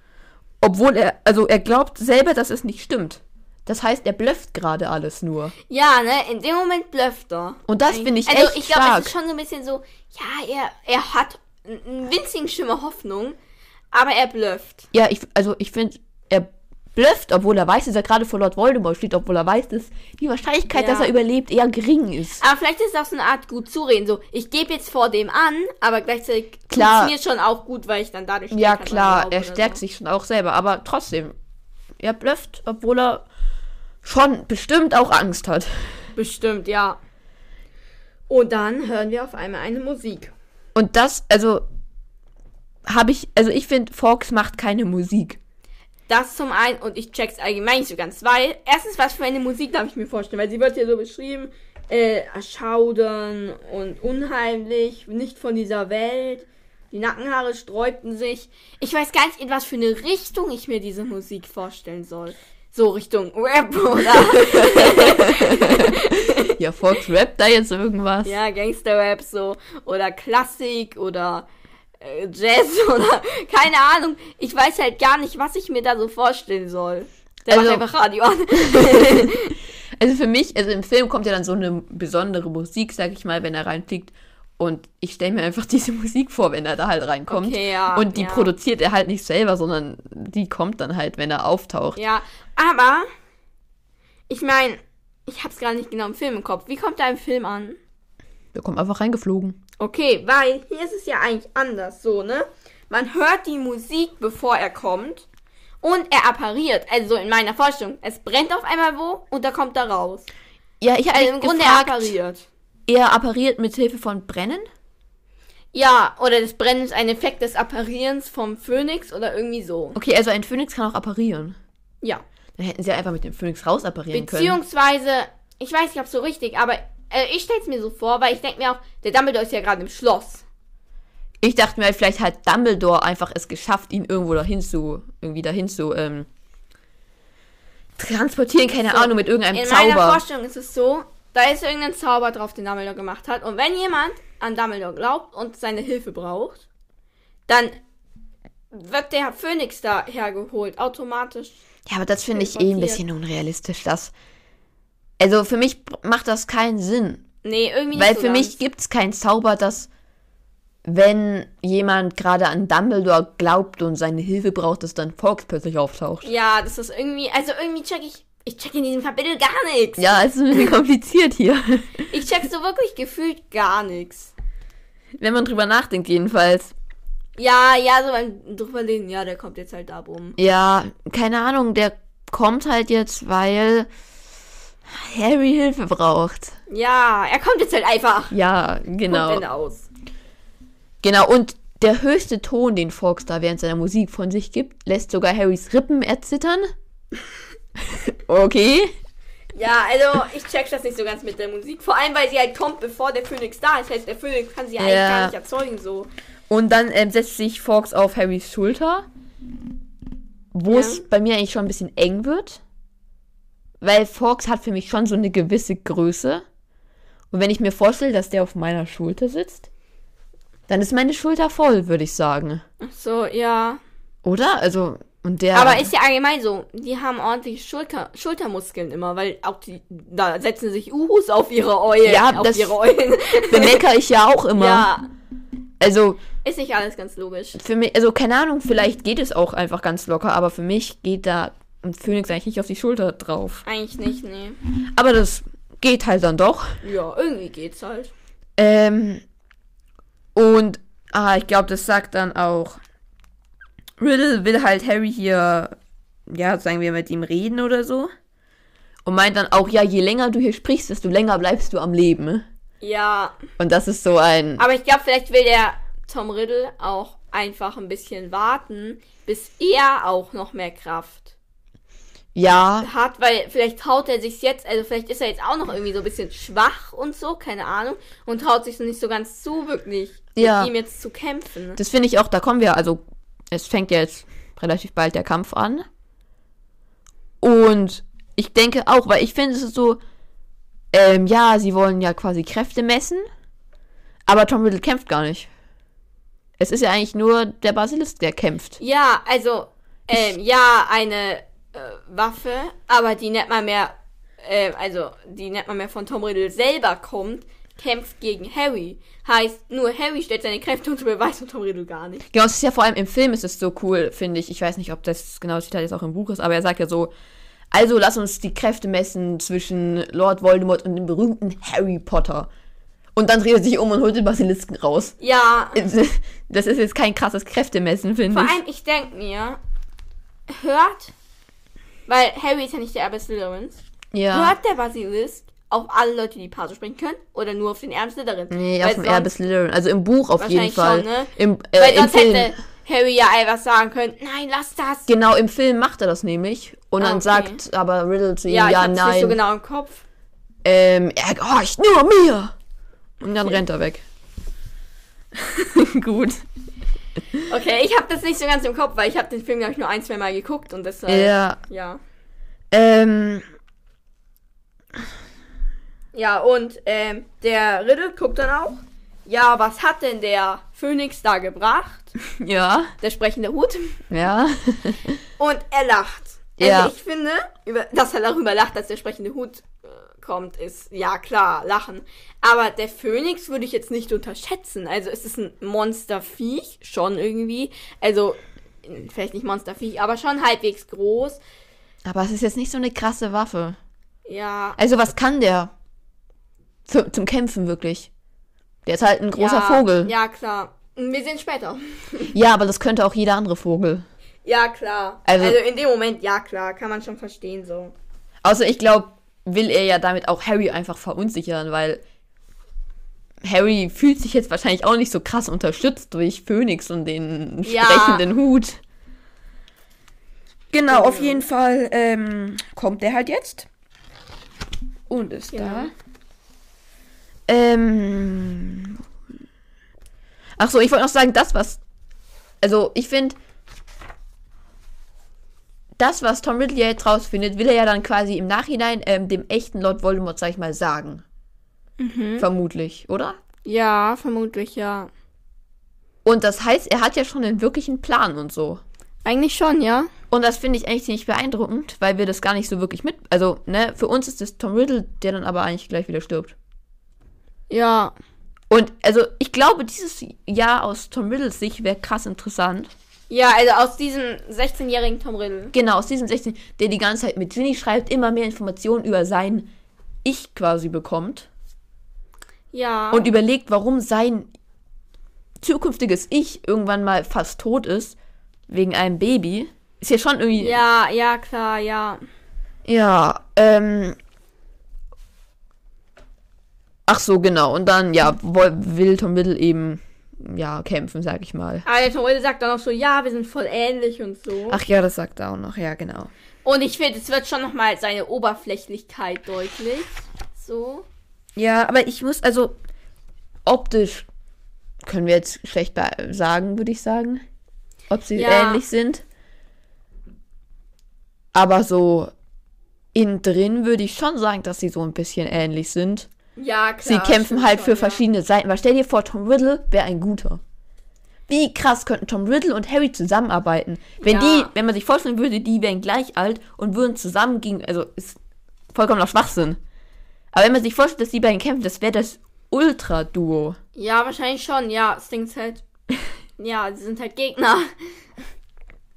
Obwohl er, also er glaubt selber, dass es nicht stimmt. Das heißt, er blufft gerade alles nur. Ja, ne, in dem Moment blufft er. Und das finde ich also, echt ich glaube, es ist schon so ein bisschen so, ja, er, er hat einen winzigen Schimmer Hoffnung, aber er blufft. Ja, ich, also ich finde, er blufft, obwohl er weiß, dass er gerade vor Lord Voldemort steht, obwohl er weiß, dass die Wahrscheinlichkeit, Ja. dass er überlebt, eher gering ist. Aber vielleicht ist das so eine Art gut zureden. So, ich gebe jetzt vor dem an, aber gleichzeitig Klar. mir schon auch gut, weil ich dann dadurch Ja, klar, er stärkt so. sich schon auch selber, aber trotzdem, er blufft, obwohl er schon bestimmt auch Angst hat. Bestimmt, ja. Und dann hören wir auf einmal eine Musik. Und das, also, habe ich, also ich finde, Fox macht keine Musik. Das zum einen und ich check's allgemein nicht so ganz, weil erstens, was für eine Musik darf ich mir vorstellen, weil sie wird hier so beschrieben, äh, erschaudern und unheimlich, nicht von dieser Welt. Die Nackenhaare sträubten sich. Ich weiß gar nicht, in was für eine Richtung ich mir diese Musik vorstellen soll. So Richtung Rap oder Ja, Fox rappt da jetzt irgendwas. ja, Gangster-Rap so oder Klassik oder äh, Jazz oder keine Ahnung. Ich weiß halt gar nicht, was ich mir da so vorstellen soll. Der Also- macht einfach Radio an. Also für mich, also im Film kommt ja dann so eine besondere Musik, sag ich mal, wenn er reinfliegt. Und ich stelle mir einfach diese Musik vor, wenn er da halt reinkommt. Okay, ja, Und die ja. produziert er halt nicht selber, sondern die kommt dann halt, wenn er auftaucht. Ja, aber ich meine, ich hab's gar nicht genau im Film im Kopf. Wie kommt da im Film an? Der kommt einfach reingeflogen. Okay, weil hier ist es ja eigentlich anders so, ne? Man hört die Musik, bevor er kommt. Und er appariert. Also in meiner Vorstellung. Es brennt auf einmal wo und da kommt er raus. Ja, ich habe Also im Grunde er gefragt, appariert. Er appariert mit Hilfe von Brennen? Ja, oder das Brennen ist ein Effekt des Apparierens vom Phönix oder irgendwie so. Okay, also ein Phönix kann auch apparieren. Ja. Dann hätten sie einfach mit dem Phönix rausapparieren können. Beziehungsweise, ich weiß nicht, ob so richtig, aber äh, ich stell's mir so vor, weil ich denke mir auch, der Dumbledore ist ja gerade im Schloss. Ich dachte mir, vielleicht hat Dumbledore einfach es geschafft, ihn irgendwo dahin zu, irgendwie dahin zu, ähm, transportieren, keine So, Ahnung, mit irgendeinem In meiner Zauber. Vorstellung ist es so, da ist irgendein Zauber drauf, den Dumbledore gemacht hat. Und wenn jemand an Dumbledore glaubt und seine Hilfe braucht, dann wird der Phönix da hergeholt, automatisch. Ja, aber das finde ich eh ein bisschen unrealistisch, das. Also für mich macht das keinen Sinn. Nee, irgendwie nicht Weil so für mich ganz. gibt es keinen Zauber, dass wenn jemand gerade an Dumbledore glaubt und seine Hilfe braucht, dass dann Fox plötzlich auftaucht. Ja, das ist irgendwie, also irgendwie check ich, ich check in diesem Kapitel gar nichts. Ja, es ist ein bisschen kompliziert hier. Ich check so wirklich gefühlt gar nichts. Wenn man drüber nachdenkt, jedenfalls. Ja, ja, so beim drüberlegen, ja, der kommt jetzt halt da rum. Ja, keine Ahnung, der kommt halt jetzt, weil Harry Hilfe braucht. Ja, er kommt jetzt halt einfach. Ja, Punkt, genau. Ende aus. Genau, und der höchste Ton, den Fox da während seiner Musik von sich gibt, lässt sogar Harrys Rippen erzittern. Okay. Ja, also ich check das nicht so ganz mit der Musik. Vor allem, weil sie halt kommt, bevor der Phönix da ist. Heißt, der Phönix kann sie eigentlich Ja. gar nicht erzeugen, so. Und dann ähm, setzt sich Fox auf Harrys Schulter, wo Ja. es bei mir eigentlich schon ein bisschen eng wird. Weil Fox hat für mich schon so eine gewisse Größe. Und wenn ich mir vorstelle, dass der auf meiner Schulter sitzt, dann ist meine Schulter voll, würde ich sagen. Ach so, ja. Oder? Also, und der. Aber ist ja allgemein so. Die haben ordentlich Schulter, Schultermuskeln immer, weil auch die, da setzen sich Uhus auf ihre Eulen. Ja, auf das- ihre Eulen. bemecker ich ja auch immer. ja, Also, ist nicht alles ganz logisch. für mich, also keine Ahnung, vielleicht geht es auch einfach ganz locker, aber für mich geht da ein Phoenix eigentlich nicht auf die Schulter drauf. Eigentlich nicht, nee. Aber das geht halt dann doch. Ja, irgendwie geht's halt. Ähm, und, ah, ich glaube, das sagt dann auch, Riddle will halt Harry hier, ja, sagen wir, mit ihm reden oder so. Und meint dann auch, ja, je länger du hier sprichst, desto länger bleibst du am Leben. Ja, Und das ist so ein, aber ich glaube, vielleicht will der Tom Riddle auch einfach ein bisschen warten, bis er auch noch mehr Kraft ja, hat, weil vielleicht traut er sich jetzt, also vielleicht ist er jetzt auch noch irgendwie so ein bisschen schwach und so, keine Ahnung, und traut sich so nicht so ganz zu, wirklich Ja. mit ihm jetzt zu kämpfen. das finde ich auch, da kommen wir, also, es fängt ja jetzt relativ bald der Kampf an. Und ich denke auch, weil ich finde es ist so, ähm, ja, sie wollen ja quasi Kräfte messen, aber Tom Riddle kämpft gar nicht. Es ist ja eigentlich nur der Basilisk, der kämpft. Ja, also, ähm, ja, eine äh, Waffe, aber die nicht mal mehr, äh, also, die nicht mal mehr von Tom Riddle selber kommt, kämpft gegen Harry. Heißt, nur Harry stellt seine Kräfte unter Beweis und Tom Riddle gar nicht. Genau, es ist ja vor allem im Film ist es so cool, finde ich. Ich weiß nicht, ob das genau das Zitat jetzt auch im Buch ist, aber er sagt ja so, also lass uns die Kräfte messen zwischen Lord Voldemort und dem berühmten Harry Potter. Und dann dreht er sich um und holt den Basilisken raus. Ja, Das ist jetzt kein krasses Kräftemessen, finde vor ich. allem, ich denk mir, hört, weil Harry ist ja nicht der Erbe Slytherins, Ja. hört der Basilisk auf alle Leute, die Paso sprechen können, oder nur auf den Erben Slytherin? Nee, auf dem sonst- Erbe Slytherin. Also im Buch auf jeden Fall. schon, ne? Im, äh, Weil im sonst Film. hätte Harry ja einfach sagen können, nein, lass das. Genau, im Film macht er das nämlich. Und Ah, dann okay. sagt aber Riddle zu ihm, Ja, ja, ich nein. nicht so genau im Kopf. ähm, er gehorcht nur mir. Und dann rennt er weg. Gut. Okay, ich habe das nicht so ganz im Kopf, weil ich habe den Film, glaube ich, nur ein, zwei Mal geguckt und deshalb, Ja. ja. Ähm, Ja, und ähm, der Riddle guckt dann auch, ja, was hat denn der Phönix da gebracht? ja. Der sprechende Hut. Ja. Und er lacht. Also Ja. ich finde, über, dass er darüber lacht, dass der sprechende Hut äh, kommt, ist, ja klar, lachen. Aber der Phönix würde ich jetzt nicht unterschätzen. Also es ist ein Monsterviech, schon irgendwie. Also, vielleicht nicht Monsterviech, aber schon halbwegs groß. Aber es ist jetzt nicht so eine krasse Waffe. Ja, Also was kann der? Für, zum Kämpfen wirklich. Der ist halt ein großer ja, Vogel. Ja, klar. Wir sehen später. Ja, aber das könnte auch jeder andere Vogel. Ja, klar. Also- Also, in dem Moment, ja, klar, kann man schon verstehen so. Außer ich glaube, will er ja damit auch Harry einfach verunsichern, weil Harry fühlt sich jetzt wahrscheinlich auch nicht so krass unterstützt durch Phoenix und den Ja. sprechenden Hut. Genau, auf jeden Fall ähm, kommt der halt jetzt. Und ist Ja. da. Ähm. Ach so, ich wollte noch sagen, das was. Also, ich finde. Das, was Tom Riddle jetzt rausfindet, will er ja dann quasi im Nachhinein ähm, dem echten Lord Voldemort, sag ich mal, sagen. Vermutlich, oder? Ja, vermutlich, ja. Und das heißt, er hat ja schon einen wirklichen Plan und so. Eigentlich schon, ja. Und das finde ich eigentlich ziemlich beeindruckend, weil wir das gar nicht so wirklich mit. Also, ne, für uns ist es Tom Riddle, der dann aber eigentlich gleich wieder stirbt. Ja. Und also, ich glaube, dieses Jahr aus Tom Riddles Sicht wäre krass interessant. Ja, also aus diesem 16-jährigen Tom Riddle. Genau, aus diesem 16, der die ganze Zeit mit Ginny schreibt, immer mehr Informationen über sein Ich quasi bekommt. Ja. Und überlegt, warum sein zukünftiges Ich irgendwann mal fast tot ist. Wegen einem Baby. Ist ja schon irgendwie. ja, ja, klar, ja. Ja, ähm. Ach so, genau. Und dann, ja, will Tom Riddle eben, ja, kämpfen, sag ich mal. Aber der Tom Riddle sagt dann auch so, ja, wir sind voll ähnlich und so. Ach ja, das sagt er auch noch, ja, genau. Und ich finde, es wird schon nochmal seine Oberflächlichkeit deutlich. So. Ja, aber ich muss, also, optisch können wir jetzt schlecht sagen, würde ich sagen. Ob sie Ja. ähnlich sind. Aber so innen drin würde ich schon sagen, dass sie so ein bisschen ähnlich sind. Ja, klar. Sie kämpfen halt schon, für ja. verschiedene Seiten. Weil stell dir vor, Tom Riddle wäre ein guter. Wie krass könnten Tom Riddle und Harry zusammenarbeiten? Wenn Ja. die, wenn man sich vorstellen würde, die wären gleich alt und würden zusammen gegen, also ist vollkommener Schwachsinn. Aber wenn man sich vorstellt, dass die beiden kämpfen, das wäre das Ultra-Duo. Ja, wahrscheinlich schon, ja. Ist halt. ja, sie sind halt Gegner.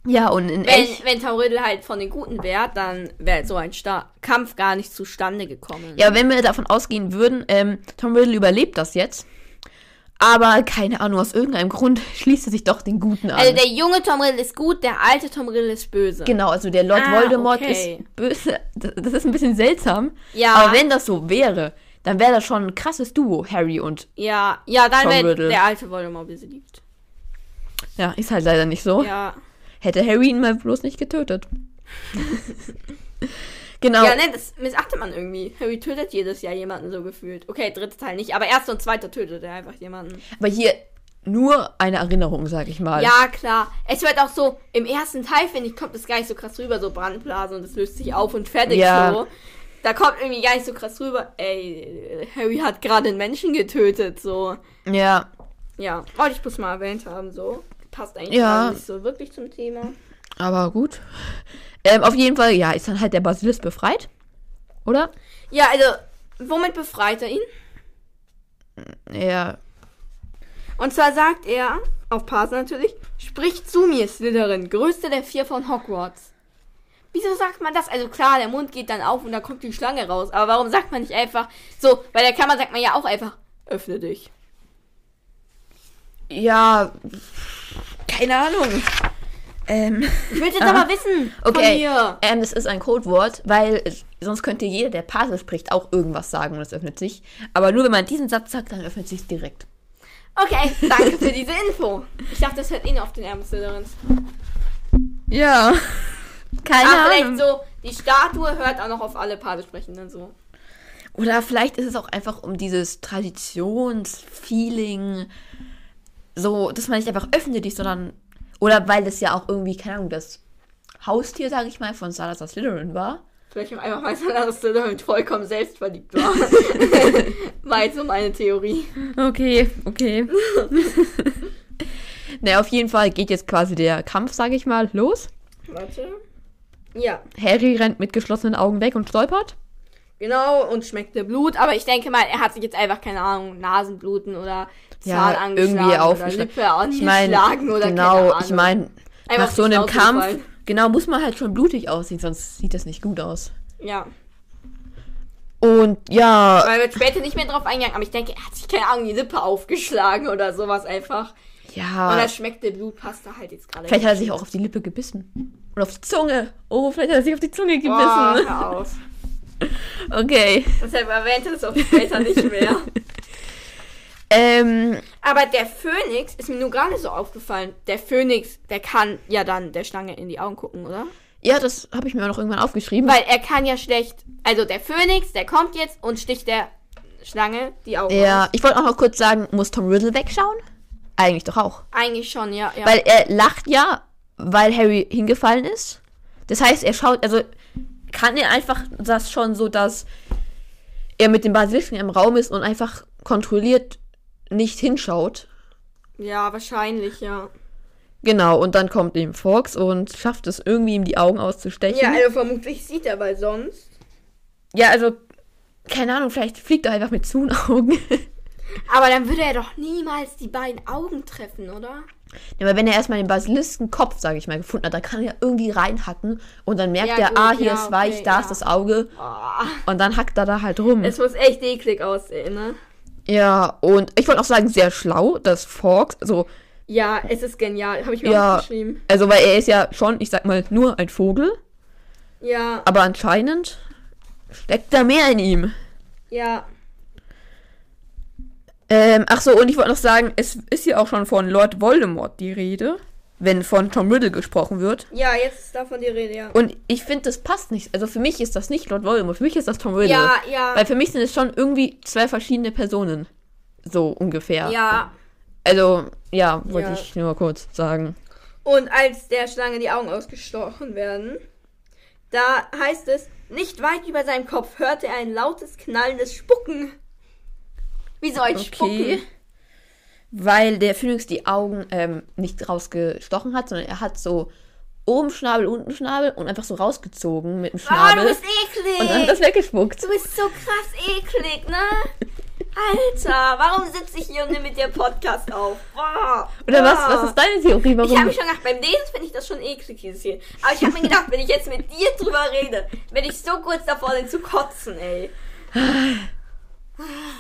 Ja, und in Wenn, echt. wenn Tom Riddle halt von den Guten wäre, dann wäre so ein Star Kampf gar nicht zustande gekommen. Ja, wenn wir davon ausgehen würden, ähm, Tom Riddle überlebt das jetzt. Aber keine Ahnung, aus irgendeinem Grund schließt er sich doch den Guten an. Also der junge Tom Riddle ist gut, der alte Tom Riddle ist böse. Genau, also der Lord Ah, Voldemort okay. ist böse. Das ist ein bisschen seltsam. Ja. Aber wenn das so wäre, dann wäre das schon ein krasses Duo, Harry und. Ja, ja, dann wäre der alte Voldemort besiegt. Ja, ist halt leider nicht so. Ja. Hätte Harry ihn mal bloß nicht getötet. genau. Ja, ne, das missachtet man irgendwie. Harry tötet jedes Jahr jemanden so gefühlt. Okay, dritter Teil nicht, aber erster und zweiter tötet er einfach jemanden. Aber hier nur eine Erinnerung, sag ich mal. Ja, klar. Es wird auch so, im ersten Teil, finde ich, kommt das gar nicht so krass rüber, so Brandblase und es löst sich auf und fertig Ja. so. Da kommt irgendwie gar nicht so krass rüber, ey, Harry hat gerade einen Menschen getötet, so. Ja. Ja, wollte ich bloß mal erwähnt haben, so. Passt eigentlich Ja. nicht so wirklich zum Thema. Aber gut. Ähm, auf jeden Fall, ja, ist dann halt der Basilisk befreit. Oder? Ja, also, womit befreit er ihn? Ja. Und zwar sagt er, aufpassen natürlich, sprich zu mir, Slytherin, größte der vier von Hogwarts. Wieso sagt man das? Also klar, der Mund geht dann auf und da kommt die Schlange raus. Aber warum sagt man nicht einfach, so, bei der Kammer sagt man ja auch einfach, öffne dich. Ja. Keine Ahnung. Ähm. Ich will jetzt Aha. aber wissen. Okay, ähm, das ist ein Codewort, weil es- sonst könnte jeder, der Pase spricht, auch irgendwas sagen und es öffnet sich. Aber nur wenn man diesen Satz sagt, dann öffnet sich direkt. Okay, danke für diese Info. Ich dachte, das hört nur auf den Slytherins. Ja. Keine Ah, vielleicht Ahnung. so, die Statue hört auch noch auf alle Pase-Sprechenden so. Oder vielleicht ist es auch einfach um dieses Traditionsfeeling, so, dass man nicht einfach öffnet dich, sondern. Oder weil das ja auch irgendwie, keine Ahnung, das Haustier, sage ich mal, von Salazar Slytherin war. Vielleicht auch einfach, weil Salazar Slytherin vollkommen selbstverliebt war. war jetzt so meine Theorie. Okay, okay. naja, auf jeden Fall geht jetzt quasi der Kampf, sage ich mal, los. Warte. Ja, Harry rennt mit geschlossenen Augen weg und stolpert. genau, und schmeckte Blut, aber ich denke mal, er hat sich jetzt einfach, keine Ahnung, Nasenbluten oder Zahn Ja, angeschlagen irgendwie oder aufgeschlagen. Lippe Ich meine, angeschlagen oder genau, ich meine, nach so einem Kampf, genau, muss man halt schon blutig aussehen, sonst sieht das nicht gut aus. Ja, Und ja, weil wird später nicht mehr drauf eingegangen, aber ich denke, er hat sich, keine Ahnung, die Lippe aufgeschlagen oder sowas einfach. Und ja, das schmeckte Blut, passt da halt jetzt gerade. vielleicht hat er sich auch auf die Lippe gebissen. Oder auf die Zunge. Oh, vielleicht hat er sich auf die Zunge gebissen. hör auf. Okay. Deshalb erwähnte es auch später nicht mehr. Ähm, Aber der Phönix ist mir nur gerade so aufgefallen. Der Phönix, der kann ja dann der Schlange in die Augen gucken, oder? Ja, das habe ich mir auch noch irgendwann aufgeschrieben. Weil er kann ja schlecht. Also der Phönix, der kommt jetzt und sticht der Schlange die Augen ja, aus. ich wollte auch noch kurz sagen, muss Tom Riddle wegschauen? Eigentlich doch auch. Eigentlich schon, ja. ja. Weil er lacht ja, weil Harry hingefallen ist. Das heißt, er schaut, also kann er einfach das schon so, dass er mit dem Basilisken im Raum ist und einfach kontrolliert nicht hinschaut. ja, wahrscheinlich, ja. Genau, und dann kommt eben Fox und schafft es irgendwie, ihm die Augen auszustechen. Ja, also vermutlich sieht er, weil sonst. Ja, also, keine Ahnung, vielleicht fliegt er einfach mit Zoom-Augen. Aber dann würde er doch niemals die beiden Augen treffen, oder? ja, aber wenn er erstmal den Basilisken-Kopf, sage ich mal, gefunden hat, dann kann er irgendwie reinhacken und dann merkt Ja, er, gut, ah, hier ja, ist weich, okay, da ist das Auge. Oh, Und dann hackt er da halt rum. es muss echt eklig aussehen, ne? Ja, und ich wollte auch sagen, sehr schlau, dass Fox, also, Ja, es ist genial. Habe ich mir Ja. aufgeschrieben. also, weil er ist ja schon, ich sag mal, nur ein Vogel, Ja, aber anscheinend steckt da mehr in ihm. ja. Ähm, ach so, und ich wollte noch sagen, es ist ja auch schon von Lord Voldemort die Rede, wenn von Tom Riddle gesprochen wird. Ja, jetzt ist davon die Rede, ja. Und ich finde, das passt nicht. Also für mich ist das nicht Lord Voldemort, für mich ist das Tom Riddle. Ja, ja. Weil für mich sind es schon irgendwie zwei verschiedene Personen. So ungefähr. Ja. Also, ja, wollte Ja. ich nur kurz sagen. Und als der Schlange die Augen ausgestochen werden, da heißt es, nicht weit über seinem Kopf hörte er ein lautes, knallendes Spucken. Wie soll ich Okay. spucken? Weil der Phönix die Augen ähm, nicht rausgestochen hat, sondern er hat so oben Schnabel, unten Schnabel und einfach so rausgezogen mit dem Ah, Schnabel. du bist eklig. und dann hat das weggespuckt. Du bist so krass eklig, ne? Alter, warum sitze ich hier und nehme mit dir Podcast auf? Boah, Oder was, boah. was ist deine Theorie? Warum? Ich habe mich schon gedacht, beim Lesen finde ich das schon eklig, dieses hier. Aber ich habe mir gedacht, wenn ich jetzt mit dir drüber rede, werde ich so kurz davor bin zu kotzen, ey.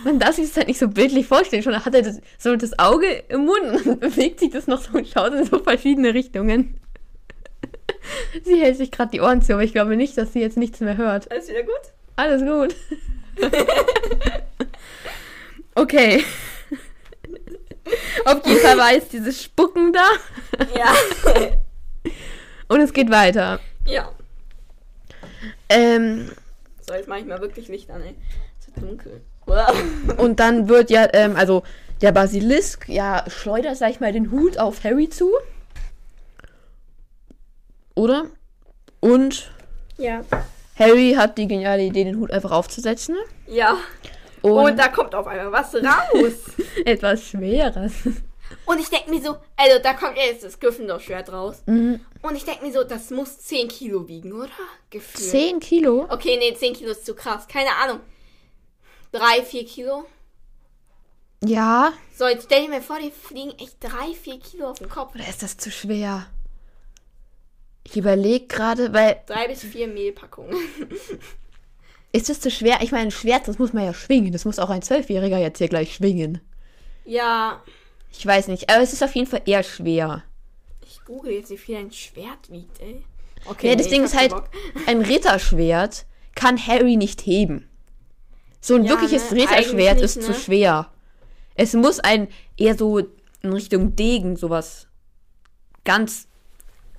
Man darf sich das halt nicht so bildlich vorstellen. Schon hat er das, so das Auge im Mund und bewegt sich das noch so und schaut in so verschiedene Richtungen. Sie hält sich gerade die Ohren zu, aber ich glaube nicht, dass sie jetzt nichts mehr hört. Alles wieder gut? Alles gut. okay. Auf jeden Fall war jetzt dieses Spucken da Ja. und es geht weiter. ja. Ähm, So, jetzt mache ich mal wirklich Licht an, ey. Es wird dunkel. Und dann wird ja, ähm, also der Basilisk, ja, schleudert, sag ich mal, den Hut auf Harry zu. Oder? Und Ja. Harry hat die geniale Idee, den Hut einfach aufzusetzen. Ja. Und, Und da kommt auf einmal was raus. etwas Schweres. Und ich denke mir so, also da kommt jetzt das Gryffindor-Schwert raus. Mhm. Und ich denke mir so, das muss 10 Kilo wiegen, oder? Gefühlt. 10 Kilo? Okay, nee, 10 Kilo ist zu krass. Keine Ahnung. 3, 4 Kilo? Ja. So, jetzt stell dir mal vor, die fliegen echt 3, 4 Kilo auf den Kopf. Oder ist das zu schwer? Ich überlege gerade, weil 3 bis 4 Mehlpackungen. ist das zu schwer? Ich meine, ein Schwert, das muss man ja schwingen. Das muss auch ein Zwölfjähriger jetzt hier gleich schwingen. ja, Ich weiß nicht, aber es ist auf jeden Fall eher schwer. ich google jetzt, wie viel ein Schwert wiegt, ey. Okay, Ja, das nee, Ding ich ist halt, ein Ritterschwert kann Harry nicht heben. So ein Ja, wirkliches ne? Ritterschwert Eigentlich ist nicht, zu ne? schwer. Es muss ein eher so in Richtung Degen sowas ganz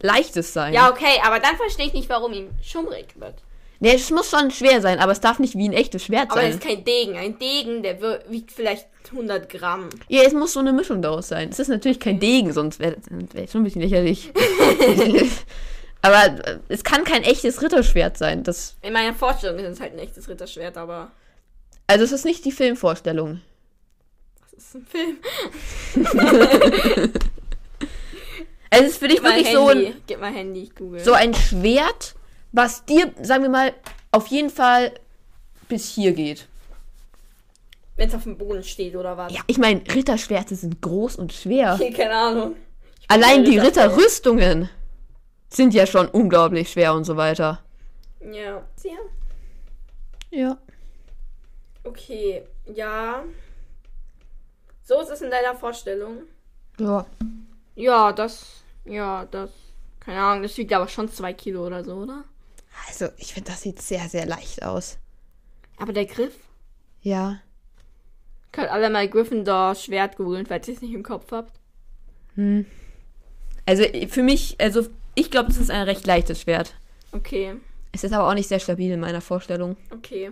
leichtes sein. Ja, okay, aber dann verstehe ich nicht, warum ihm schummrig wird. Nee, es muss schon schwer sein, aber es darf nicht wie ein echtes Schwert Aber sein. es ist kein Degen. Ein Degen, der wiegt vielleicht 100 Gramm. Ja, es muss so eine Mischung daraus sein. Es ist natürlich kein Degen, sonst wäre wär schon ein bisschen lächerlich. aber äh, es kann kein echtes Ritterschwert sein. Das, In meiner Vorstellung ist es halt ein echtes Ritterschwert, aber also es ist nicht die Filmvorstellung. das ist ein Film. Es ist für dich wirklich so Handy. ein, Gib mal Handy, ich google. so ein Schwert, was dir, sagen wir mal, auf jeden Fall bis hier geht. Wenn es auf dem Boden steht oder was. Ja, ich meine, Ritterschwerte sind groß und schwer. Okay, keine Ahnung. Allein die. Ritterrüstungen sind ja schon unglaublich schwer und so weiter. Ja. Ja. Ja. Okay. Ja. So ist es in deiner Vorstellung. Ja. Ja, das. Ja, das. Keine Ahnung, das wiegt aber schon zwei Kilo oder so, oder? Also, ich finde, das sieht sehr, sehr leicht aus. Aber der Griff? Ja. Könnt alle mal Gryffindor Schwert googeln, falls ihr es nicht im Kopf habt. Also für mich, also ich glaube, es ist ein recht leichtes Schwert. Okay, Es ist aber auch nicht sehr stabil in meiner Vorstellung. okay.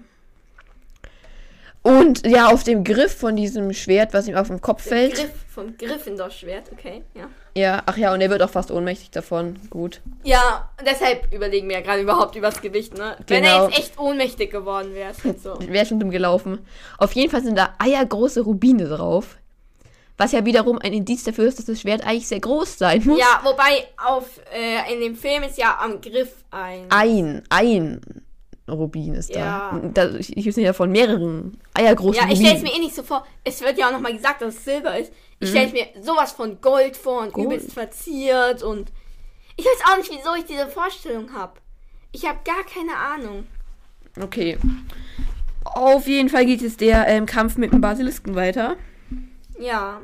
Und ja, auf dem Griff von diesem Schwert, was ihm auf den Kopf Der fällt. Griff vom Gryffindor-Schwert, okay, ja. Ja, ach ja, und er wird auch fast ohnmächtig davon. Gut. Ja, deshalb überlegen wir ja gerade überhaupt übers Gewicht, ne? Wenn Genau. er jetzt echt ohnmächtig geworden wäre, jetzt so. Wäre schon dumm gelaufen. Auf jeden Fall sind da eiergroße Rubine drauf. Was ja wiederum ein Indiz dafür ist, dass das Schwert eigentlich sehr groß sein muss. Ja, wobei auf äh, in dem Film ist ja am Griff ein. Ein, ein Rubin ist Ja. da. Da ich ich sind ja von mehreren eiergroßen Ja, ich stelle es mir eh nicht so vor. Es wird ja auch nochmal gesagt, dass es Silber ist. Ich stelle es mir sowas von Gold vor und Mhm. Gold. übelst verziert und. Ich weiß auch nicht, wieso ich diese Vorstellung habe. Ich habe gar keine Ahnung. Okay. Auf jeden Fall geht es der ähm, Kampf mit dem Basilisken weiter. Ja.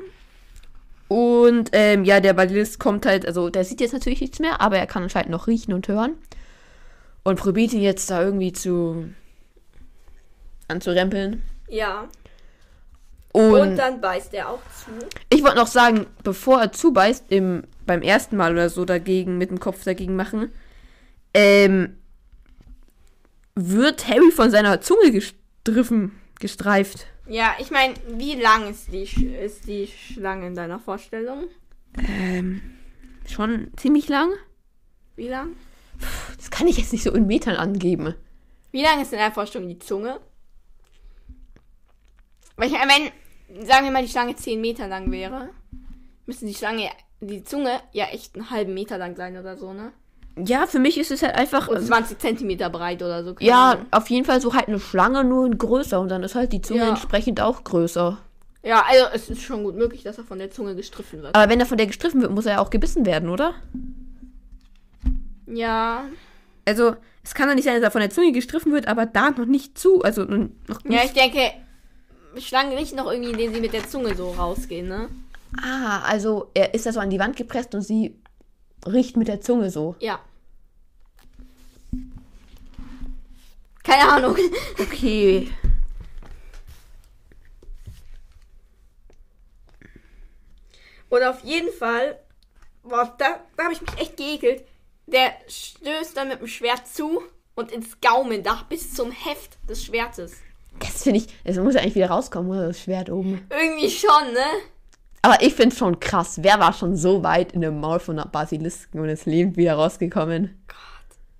Und ähm, ja, der Basilisk kommt halt, also der sieht jetzt natürlich nichts mehr, aber er kann anscheinend noch riechen und hören. Und probiert ihn jetzt da irgendwie zu anzurempeln. Ja. Und, Und dann beißt er auch zu. ich wollte noch sagen, bevor er zubeißt, im, beim ersten Mal oder so dagegen, mit dem Kopf dagegen machen, ähm, wird Harry von seiner Zunge gestriffen, gestreift. Ja, ich meine, wie lang ist die, ist die Schlange in deiner Vorstellung? Ähm, schon ziemlich lang. Wie lang? Das kann ich jetzt nicht so in Metern angeben. Wie lang ist in deiner Vorstellung die Zunge? Weil ich wenn, sagen wir mal, die Schlange 10 Meter lang wäre, müsste die Schlange, die Zunge ja echt einen halben Meter lang sein oder so, ne? Ja, für mich ist es halt einfach. Und 20 Zentimeter breit oder so. Ja, Ahnung. auf jeden Fall so halt eine Schlange, nur in größer. Und dann ist halt die Zunge Ja. entsprechend auch größer. Ja, also es ist schon gut möglich, dass er von der Zunge gestriffen wird. Aber wenn er von der gestriffen wird, muss er ja auch gebissen werden, oder? Ja. Also, es kann doch nicht sein, dass er von der Zunge gestriffen wird, aber da noch nicht zu. Also, noch nicht. Ja, ich denke, Schlangen riechen doch irgendwie, indem sie mit der Zunge so rausgehen, ne? ah, also, er ist da so an die Wand gepresst und sie riecht mit der Zunge so. Ja. Keine Ahnung. Okay. Und auf jeden Fall, boah, da, da habe ich mich echt geekelt. Der stößt dann mit dem Schwert zu und ins Gaumendach bis zum Heft des Schwertes. Das finde ich, es muss ja eigentlich wieder rauskommen, oder? Das Schwert oben. Irgendwie schon, ne? Aber ich finde es schon krass. Wer war schon so weit in dem Maul von einer Basilisken und ist lebend wieder rausgekommen?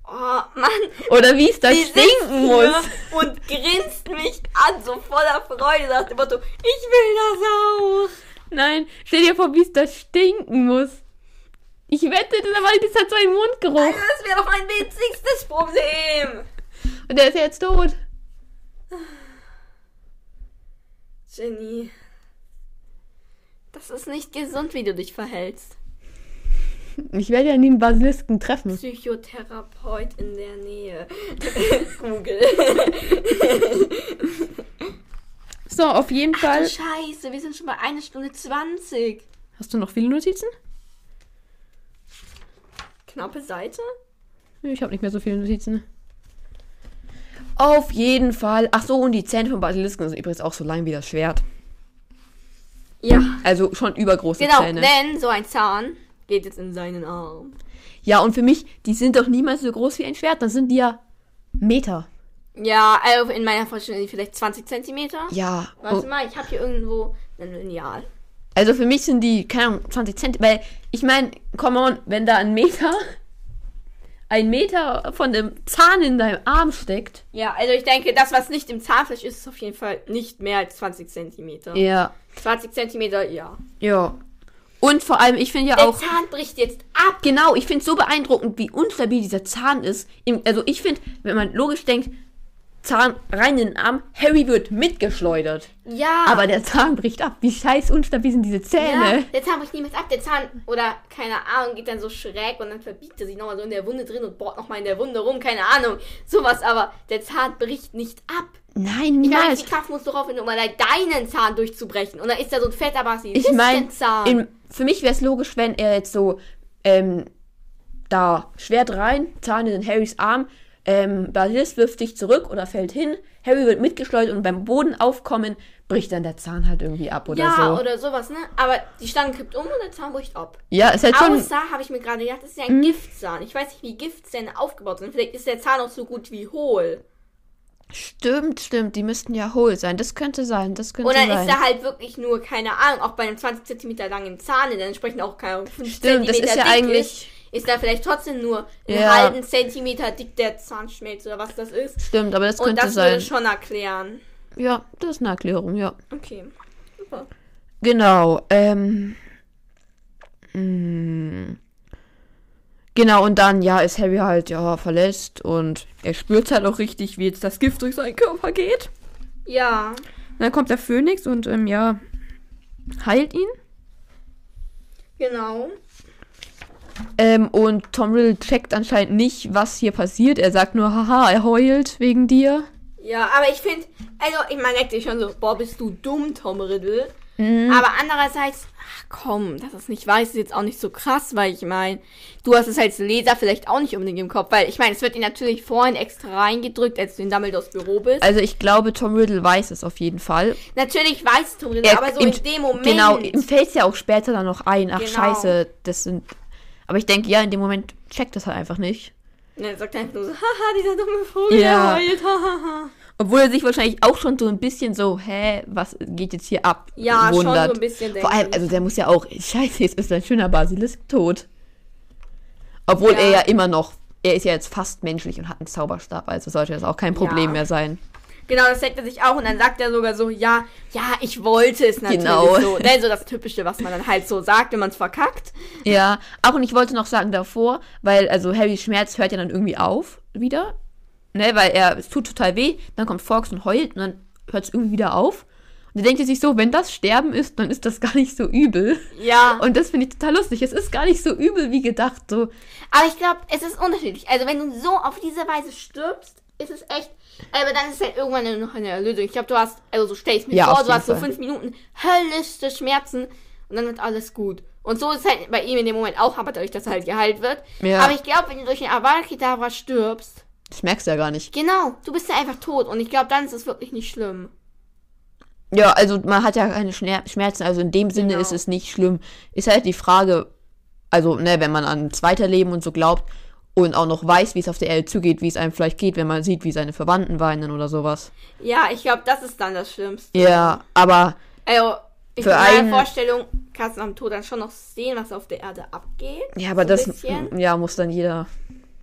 Oh, Mann. Oder wie es da Die stinken muss. Und grinst mich an, so voller Freude, nach dem Motto, ich will das auch. Nein, stell dir vor, wie es da stinken muss. Ich wette, das war das hat so einen Mundgeruch. Das wäre doch mein winzigstes Problem. Und der ist jetzt tot. Jenny. Das ist nicht gesund, wie du dich verhältst. Ich werde ja nie einen Basilisken treffen. Psychotherapeut in der Nähe. Google. So, auf jeden Ach Fall. du Scheiße, wir sind schon bei 1 Stunde 20. Hast du noch viele Notizen? Knappe Seite? Nö, Ich habe nicht mehr so viele Notizen. Auf jeden Fall. Ach so, und die Zähne von Basilisken sind übrigens auch so lang wie das Schwert. Ja. Also schon übergroße Genau, Zähne. denn so ein Zahn geht jetzt in seinen Arm. Ja, und für mich, die sind doch niemals so groß wie ein Schwert. Dann sind die ja Meter. Ja, also in meiner Vorstellung vielleicht 20 Zentimeter. Ja. Warte und- mal, ich habe hier irgendwo ein Lineal. Also für mich sind die, keine Ahnung, 20 Cent. Weil, ich meine, come on, wenn da ein Meter, ein Meter von dem Zahn in deinem Arm steckt. Ja, also ich denke, das, was nicht im Zahnfleisch ist, ist auf jeden Fall nicht mehr als 20 Zentimeter. Ja. 20 Zentimeter, ja. Ja. Und vor allem, ich finde ja Der auch. Zahn bricht jetzt ab. Genau, ich finde es so beeindruckend, wie unstabil dieser Zahn ist. Also ich finde, wenn man logisch denkt, Zahn rein in den Arm, Harry wird mitgeschleudert. Ja. Aber der Zahn bricht ab. Wie scheiß unstabil sind diese ja, Zähne? der Zahn bricht niemals ab. Der Zahn, oder keine Ahnung, geht dann so schräg und dann verbiegt er sich nochmal so in der Wunde drin und bohrt nochmal in der Wunde rum. Keine Ahnung. Sowas, aber der Zahn bricht nicht ab. Nein, Ich meine, die Kraft musst du drauf, um mal deinen Zahn durchzubrechen. Und dann ist da so ein fetter Basi. Ich meine, für mich wäre es logisch, wenn er jetzt so ähm, da Schwert rein, Zahn in den Harrys Arm, ähm, Basilisk wirft sich zurück oder fällt hin. Harry wird mitgeschleudert und beim Boden aufkommen bricht dann der Zahn halt irgendwie ab oder ja, so. oder sowas, ne? Aber die Stange kippt um und der Zahn bricht ab. ja, ist halt schon. Mhm. Außer, habe ich mir gerade gedacht, das ist ja ein Giftzahn. Ich weiß nicht, wie Giftzähne aufgebaut sind. Vielleicht ist der Zahn auch so gut wie hohl. Stimmt, stimmt, die müssten ja hohl sein. Das könnte sein, das könnte dann sein. ist da halt wirklich nur, keine Ahnung, auch bei einem 20 cm langen Zahn, der entsprechend auch keine Ahnung, 5 Stimmt, das ist ja eigentlich- Ist, da vielleicht trotzdem nur einen Ja. halben Zentimeter dick der Zahnschmelz oder was das ist. Stimmt, aber das Und könnte das würde sein. schon erklären. Ja, das ist eine Erklärung, ja. Okay. Super. Genau, ähm. mh. Genau, und dann, ja, ist Harry halt, ja, verletzt und er spürt halt auch richtig, wie jetzt das Gift durch seinen Körper geht. Ja. Und dann kommt der Phönix und, ähm, ja, heilt ihn. Genau. Ähm, und Tom Riddle checkt anscheinend nicht, was hier passiert. Er sagt nur, haha, er heult wegen dir. Ja, aber ich finde, also ich meine, denkt sich schon so, boah, bist du dumm, Tom Riddle. Mhm. Aber andererseits, ach komm, dass es nicht weiß, ist jetzt auch nicht so krass, weil ich meine, du hast es als Leser vielleicht auch nicht unbedingt im Kopf, weil ich meine, es wird dir natürlich vorhin extra reingedrückt, als du in Dumbledores Büro bist. Also ich glaube, Tom Riddle weiß es auf jeden Fall. natürlich weiß Tom Riddle, Er- aber so ihm- in dem Moment. Genau, ihm fällt es ja auch später dann noch ein. Ach Genau. scheiße, das sind... Aber ich denke, ja, in dem Moment checkt das halt einfach nicht. Dann sagt er einfach nur so, haha, dieser dumme Vogel, Ja. der heult, hahaha. Obwohl er sich wahrscheinlich auch schon so ein bisschen so, hä, was geht jetzt hier ab? Ja, schon wundert. so ein bisschen, Vor allem, also der muss ja auch, scheiße, jetzt ist ein schöner Basilisk tot. Obwohl Ja. er ja immer noch, er ist ja jetzt fast menschlich und hat einen Zauberstab, also sollte das auch kein Problem Ja. mehr sein. Genau, das sagt er sich auch und dann sagt er sogar so, ja, ja, ich wollte es natürlich Genau. so. Ne, so das Typische, was man dann halt so sagt, wenn man es verkackt. Ja, auch und ich wollte noch sagen davor, weil, also Harrys Schmerz hört ja dann irgendwie auf wieder. Ne, weil er, es tut total weh, dann kommt Fox und heult und dann hört es irgendwie wieder auf. Und er denkt sich so, wenn das Sterben ist, dann ist das gar nicht so übel. Ja. Und das finde ich total lustig. Es ist gar nicht so übel wie gedacht. So, Aber ich glaube, es ist unterschiedlich. Also wenn du so auf diese Weise stirbst, ist es echt. Aber dann ist es halt irgendwann noch eine Erlösung. Ich glaube, du hast, also so stell ich mir Ja, vor, du hast so Fall. fünf Minuten höllische Schmerzen und dann wird alles gut. Und so ist halt bei ihm in dem Moment auch, aber dadurch, dass er halt geheilt wird. Ja. Aber ich glaube, wenn du durch den Avada Kedavra stirbst, das merkst du ja gar nicht. genau, du bist ja einfach tot. Und ich glaube, dann ist es wirklich nicht schlimm. Ja, also man hat ja keine Schmer Schmerzen. Also in dem Sinne Genau. ist es nicht schlimm. Ist halt die Frage, also, ne, wenn man an das Weiterleben und so glaubt und auch noch weiß, wie es auf der Erde zugeht, wie es einem vielleicht geht, wenn man sieht, wie seine Verwandten weinen oder sowas. Ja, ich glaube, das ist dann das Schlimmste. Ja, aber Also, ich Für einen- Vorstellung kannst du am Tod dann schon noch sehen, was auf der Erde abgeht. Ja, aber So das bisschen. ja, muss dann jeder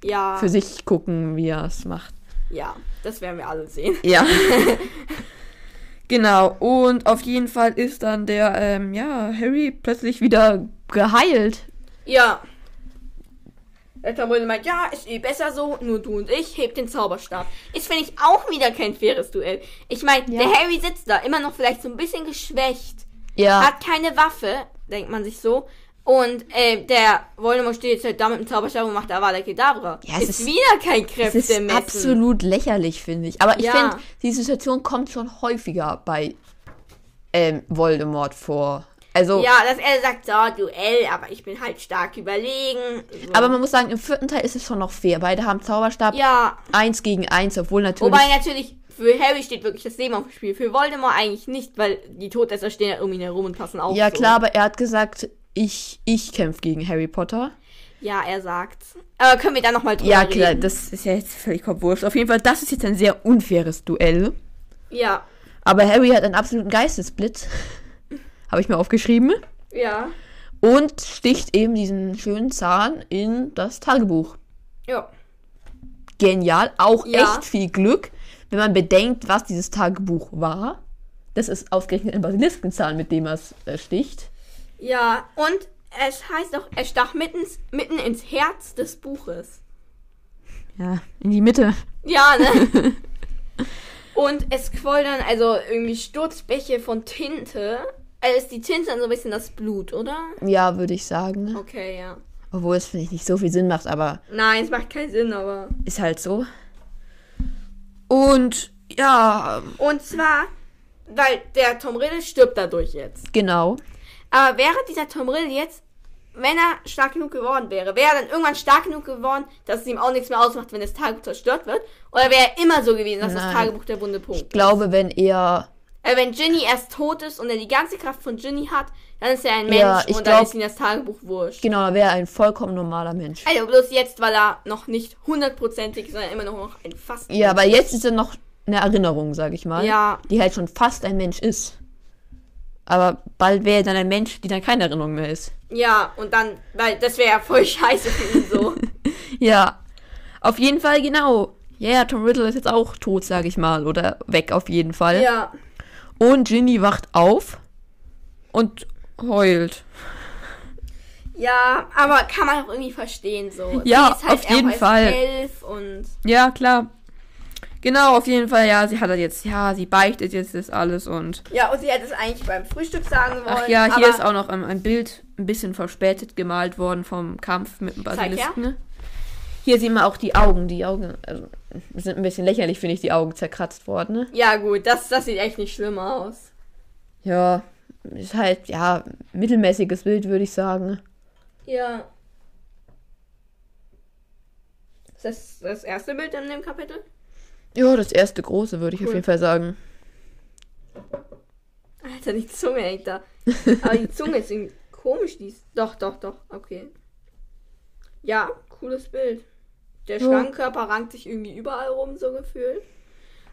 Ja. für sich gucken, wie er es macht. Ja, das werden wir alle sehen. Ja. genau. Und auf jeden Fall ist dann der, ähm, ja, Harry plötzlich wieder geheilt. Ja. Tom Riddle meint, ja, ist eh besser so, nur du und ich, hebt den Zauberstab. Ist, finde ich, auch wieder kein faires Duell. Ich meine, Ja. der Harry sitzt da, immer noch vielleicht so ein bisschen geschwächt, Ja. hat keine Waffe, denkt man sich so. Und äh, der Voldemort steht jetzt halt da mit dem Zauberstab und macht Avada Kedavra. Ja, es ist, ist- wieder kein Es ist Kräftemessen. absolut lächerlich, finde ich. Aber ich Ja. finde, die Situation kommt schon häufiger bei ähm, Voldemort vor. Also, Ja, dass er sagt, so, Duell, aber ich bin halt stark überlegen. So. aber man muss sagen, im vierten Teil ist es schon noch fair. Beide haben Zauberstab ja, eins gegen eins, obwohl natürlich. wobei natürlich für Harry steht wirklich das Leben auf dem Spiel. Für Voldemort eigentlich nicht, weil die Todesser stehen ja um ihn herum und passen auf. ja, so. klar, aber er hat gesagt, ich, ich kämpfe gegen Harry Potter. Ja, er sagt's. Aber können wir da nochmal drüber Ja, reden? klar, das ist ja jetzt völlig wurscht. Auf jeden Fall, das ist jetzt ein sehr unfaires Duell. Ja, Aber Harry hat einen absoluten Geistesblitz. Habe ich mir aufgeschrieben. ja, Und sticht eben diesen schönen Zahn in das Tagebuch. ja. Genial. Auch Ja. echt viel Glück, wenn man bedenkt, was dieses Tagebuch war. Das ist ausgerechnet ein Basiliskenzahn, mit dem er es äh, sticht. Ja, und es heißt auch, er stach mitten, mitten ins Herz des Buches. Ja, in die Mitte. Ja, ne? und es quoll dann also irgendwie Sturzbäche von Tinte. Also ist die Tinte dann so ein bisschen das Blut, oder? Ja, würde ich sagen. Okay, ja. Obwohl es, finde ich, nicht so viel Sinn macht, aber Nein, es macht keinen Sinn, aber. ist halt so. Und ja, Und zwar, weil der Tom Riddle stirbt dadurch jetzt. genau. Aber wäre dieser Tom Riddle jetzt wenn er stark genug geworden wäre, wäre er dann irgendwann stark genug geworden, dass es ihm auch nichts mehr ausmacht, wenn das Tagebuch zerstört wird? Oder wäre er immer so gewesen, dass das Nein. Tagebuch der wunde Punkt Ich glaube, wenn er. Äh, wenn Ginny erst tot ist und er die ganze Kraft von Ginny hat, dann ist er ein Mensch Ja, ich und dann glaub- ist ihm das Tagebuch wurscht. Genau, er wäre ein vollkommen normaler Mensch. Also bloß jetzt, weil er noch nicht hundertprozentig, sondern immer noch ein fast. Ja, aber jetzt ist er noch eine Erinnerung, sag ich mal. Ja. Die halt schon fast ein Mensch ist. Aber bald wäre er dann ein Mensch, die dann keine Erinnerung mehr ist. Ja, und dann, weil das wäre ja voll scheiße für ihn so. Ja. Auf jeden Fall, genau. Ja, yeah, Tom Riddle ist jetzt auch tot, sag ich mal. Oder weg auf jeden Fall. ja. Und Ginny wacht auf und heult. Ja, aber kann man auch irgendwie verstehen so. Ja, halt auf jeden Fall. elf und Ja, klar. Genau, auf jeden Fall, ja, sie hat halt jetzt, ja, sie beichtet jetzt das alles und. ja, und sie hätte es eigentlich beim Frühstück sagen wollen. Ach ja, hier ist auch noch ähm, ein Bild ein bisschen verspätet gemalt worden vom Kampf mit dem Zeig Basilisken. ne? Hier sieht man auch die Augen. Die Augen also, sind ein bisschen lächerlich, finde ich, die Augen zerkratzt worden. Ne? Ja, gut, das, das sieht echt nicht schlimm aus. Ja, ist halt, ja, mittelmäßiges Bild, würde ich sagen. Ja. Ist das das erste Bild in dem Kapitel? Ja, das erste große, würde ich auf Cool. jeden Fall sagen. Alter, die Zunge hängt da. Aber die Zunge ist irgendwie komisch. Die ist... Doch, doch, doch. Okay. Ja, cooles Bild. Der Ja. Schlangenkörper rankt sich irgendwie überall rum, so gefühlt.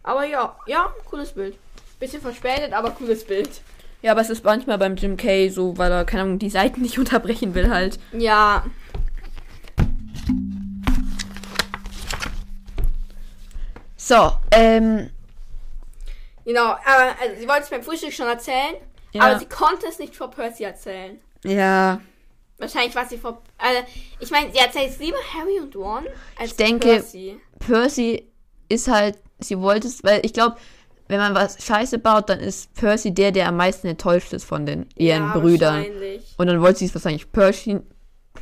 Aber ja, ja, cooles Bild. Bisschen verspätet, aber cooles Bild. Ja, aber es ist manchmal beim Jim Kay so, weil er, keine Ahnung, die Seiten nicht unterbrechen will halt. Ja, So, ähm, genau. Aber also, sie wollte es beim Frühstück schon erzählen, Ja. aber sie konnte es nicht vor Percy erzählen. ja, Wahrscheinlich war sie vor. Also, ich meine, sie erzählt es lieber Harry und Ron als Ich denke- Percy. Percy ist halt, sie wollte es, weil ich glaube, wenn man was Scheiße baut, dann ist Percy der, der am meisten enttäuscht ist von den ihren ja, Brüdern. Wahrscheinlich. Und dann wollte sie es wahrscheinlich Percy,